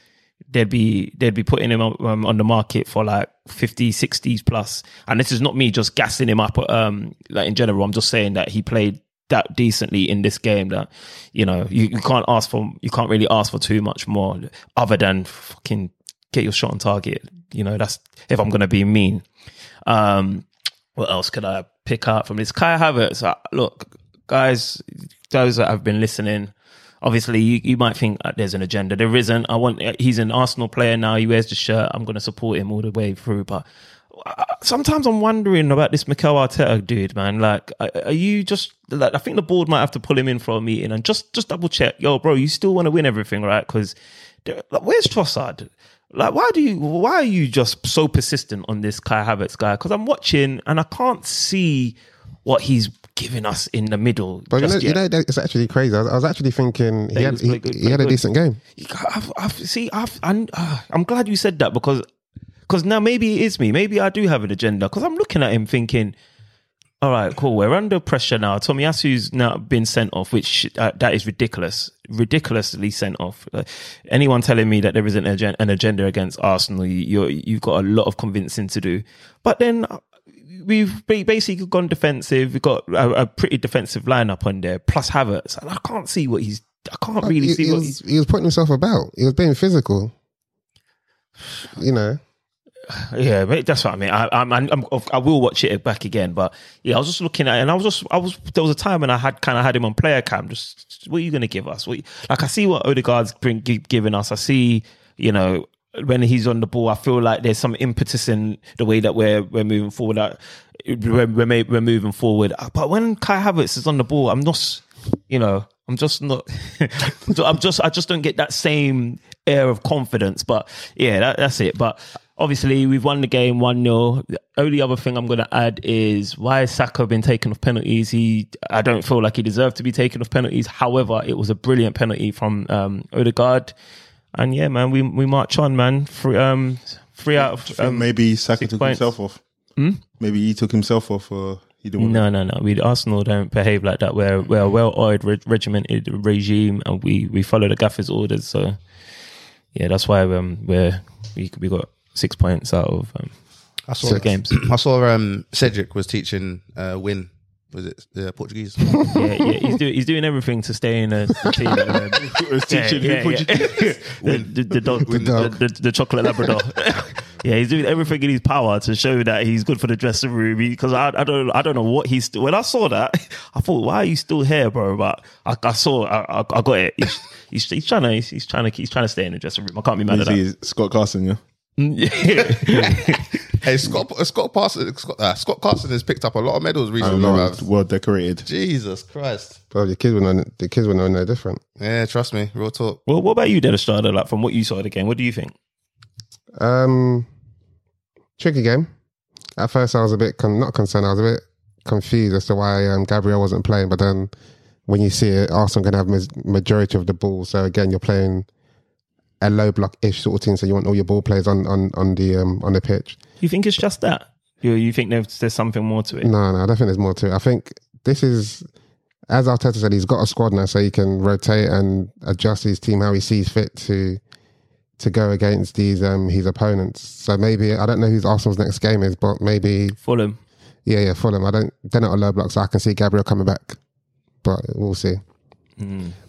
they'd be they'd be putting him um, on the market for like 50 60s plus. And this is not me just gassing him up um like in general. I'm just saying that he played that decently in this game that you know you, you can't ask for you can't really ask for too much more other than fucking get your shot on target. You know that's if i'm gonna be mean. Um what else could i pick up from this? Kai havertz uh, look guys those that have been listening obviously you, you might think uh, there's an agenda. There isn't. I want he's an arsenal player now. He wears the shirt. I'm going to support him all the way through but uh, sometimes i'm wondering about this Mikel arteta dude man. Like are are you just like i think the board might have to pull him in for a meeting and just just double check yo bro you still want to win everything right? Because like, where's trossard? Like why do you why are you just so persistent on this kai havertz guy? Because i'm watching and i can't see what he's giving us in the middle But you know, you know, it's actually crazy. I was, I was actually thinking he had, he, good, he had a good. decent game. I've, I've, see, I've, I'm, uh, I'm glad you said that because, because now maybe it is me. Maybe I do have an agenda because I'm looking at him thinking, All right, cool. We're under pressure now. Tommy Tomiyasu's now been sent off, which uh, that is ridiculous, ridiculously sent off. Like, anyone telling me that there isn't an agenda against Arsenal, you you've got a lot of convincing to do. But then uh, we've basically gone defensive. We've got a, a pretty defensive lineup on there, plus Havertz, and I can't see what he's. I can't really he, see he what was, he's. he was putting himself about. He was being physical. You know, Yeah, that's what I mean. I, I'm, I'm, I'm, will watch it back again, but yeah, I was just looking at it, and I was just, I was. There was a time when I had kind of had him on player cam. Just, what are you going to give us? What, you- like, I see what Odegaard's bring, gi- giving us. I see, you know, when he's on the ball, I feel like there's some impetus in the way that we're we're moving forward. That we're, we're, we're moving forward, but when Kai Havertz is on the ball, I'm not, you know. I'm just not. I'm just. I just don't get that same air of confidence. But yeah, that, that's it. But obviously, we've won the game one 0 The only other thing I'm going to add is why has Saka been taken off penalties. He, I don't feel like he deserved to be taken off penalties. However, it was a brilliant penalty from um, Odegaard. And yeah, man, we we march on, man. Three, um, three out of um, maybe Saka took points. himself off. Maybe he took himself off, or he didn't. No, no, no. We Arsenal don't behave like that. We're we're a well-oiled, re- regimented regime, and we we follow the gaffer's orders. So, yeah, that's why um, we're we we got six points out of um, I saw six games. I saw um, Cedric was teaching uh, Win. Was it uh, Portuguese? yeah, yeah. He's doing he's doing everything to stay in a the team. Was teaching yeah, him yeah, yeah. the, the, the dog, the, dog. The, the chocolate Labrador. yeah, he's doing everything in his power to show that he's good for the dressing room. Because I, I don't, I don't know what he's. When I saw that, I thought, why are you still here, bro? But I, I saw, I, I, I got it. He's, he's, he's trying to, he's, he's trying to, he's trying to stay in the dressing room. I can't be mad at Is that. he Scott Carson? yeah. Yeah. Hey, Scott Scott Parson, Scott, uh, Scott Carson has picked up a lot of medals recently. know, bruv. well decorated. Jesus Christ! bro, the kids were no, the kids were no, no different. Yeah, trust me, real talk. well, what about you, Dennis Strada? Like from what you saw of the game, what do you think? Um, tricky game. At first, I was a bit con- not concerned. I was a bit confused as to why um, Gabriel wasn't playing. But then, when you see it, Arsenal going to have ma- majority of the ball. So again, you're playing a low block ish sort of team. So you want all your ball players on on on the um, on the pitch. You think it's just that? You, you think there's, there's something more to it? No, no, I don't think there's more to it. I think this is, as Arteta said, he's got a squad now, so he can rotate and adjust his team how he sees fit to to go against these um his opponents. So maybe I don't know who's Arsenal's next game is, but maybe Fulham. yeah, yeah, Fulham. I don't they're not a low block, so I can see Gabriel coming back, but we'll see.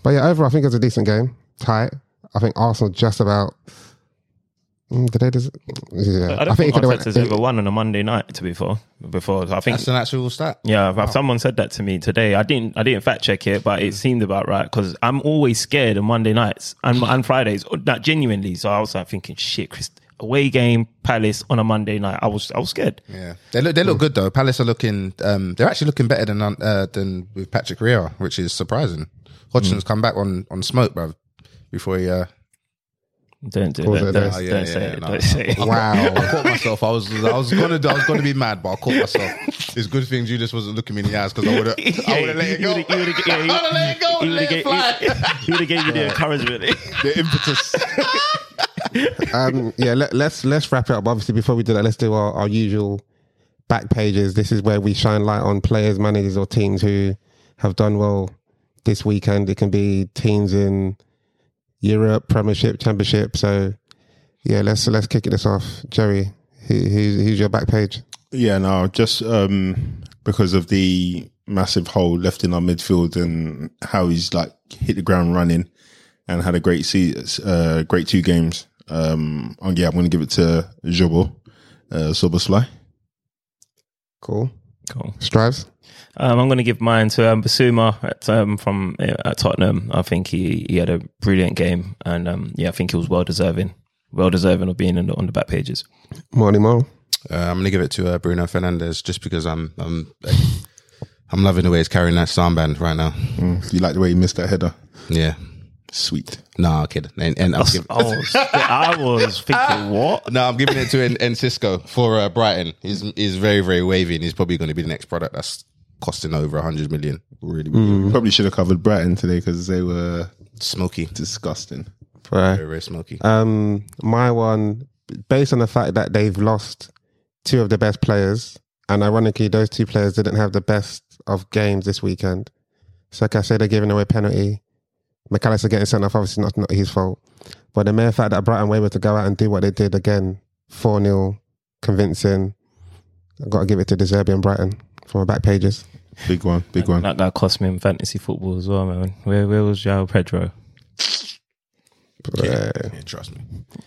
But yeah, overall, I think it's a decent game, tight. I think Arsenal just about. Mm, did they just, yeah, I don't think, it could've ever won on a Monday night. To be fair, before I think That's an actual stat. Yeah, but someone said that to me today. I didn't. I didn't fact check it, but it seemed about right because I'm always scared on Monday nights and and Fridays. Not genuinely. So I was like thinking, shit, Chris, away game, Palace on a Monday night. I was I was scared. Yeah, they look they look good though. Palace are looking. Um, they're actually looking better than uh, than with Patrick Vieira, which is surprising. Hodgson's come back on on smoke, bro. Before he uh, Don't do Pause that. it Don't. Oh, yeah, don't yeah, say yeah, it. no, don't say it. Wow. I caught myself. I was I was gonna I was gonna be mad, but I caught myself. It's good thing Judas wasn't looking me in the eyes because I would have I would have let it go. Would've- he would've- yeah, he- I would have let it go. he would've let gave- fly. He would have gave you the encouragement. The impetus. um, yeah, let, let's let's wrap it up. Obviously, before we do that, let's do our, our usual back pages. This is where we shine light on players, managers, or teams who have done well this weekend. It can be teams in Europe, Premiership, Championship. So, yeah, let's let's kick this off. Jerry, who, who's, who's your back page? Yeah, no, just um, because of the massive hole left in our midfield and how he's like hit the ground running and had a great see, uh, great two games. Um, oh, yeah, I'm going to give it to Jobo, uh, Szoboszlai. Cool. Cool. Strives. Um, I'm going to give mine to um, Bissouma at, um, from uh, at Tottenham. I think he, he had a brilliant game, and um, yeah, I think he was well deserving, well deserving of being in the, on the back pages. Morning, Mo. Uh, I'm gonna give it to uh, Bruno Fernandes just because I'm I'm I'm loving the way he's carrying that soundband right now. Mm, you like the way he missed that header? Yeah, Sweet. nah, I'm kidding. And, and I'm giving, I was, I was thinking, what? no, I'm giving it to En- Cisco for uh, Brighton. He's he's very very wavy and he's probably going to be the next product that's costing over hundred million. Really, really Probably should have covered Brighton today because they were smoky, disgusting. Right. very very smoky. Um, my one, based on the fact that they've lost two of the best players And ironically, those two players didn't have the best of games this weekend. So, like I said, they're giving away a penalty. Mac Allister getting sent off, obviously not, not his fault. But the mere fact that Brighton were able to go out and do what they did again, 4 0, convincing, I've got to give it to De Zerbi and Brighton for my back pages. Big one, big one. That guy cost me in fantasy football as well, man. Where where was João Pedro? Yeah. Yeah, trust me.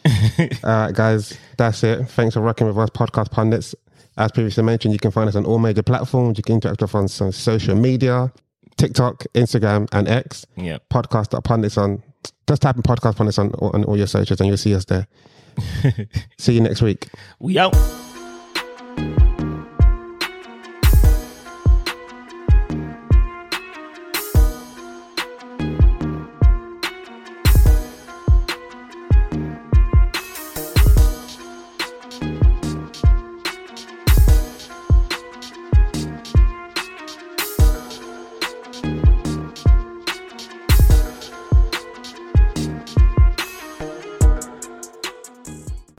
All right, guys, that's it. Thanks for rocking with us, podcast pundits. As previously mentioned, you can find us on all major platforms. You can interact with us on social media, TikTok, Instagram, and X. Yeah. Podcast pundits on. Just type in podcast pundits on, on all your searches and you'll see us there. see you next week. We out.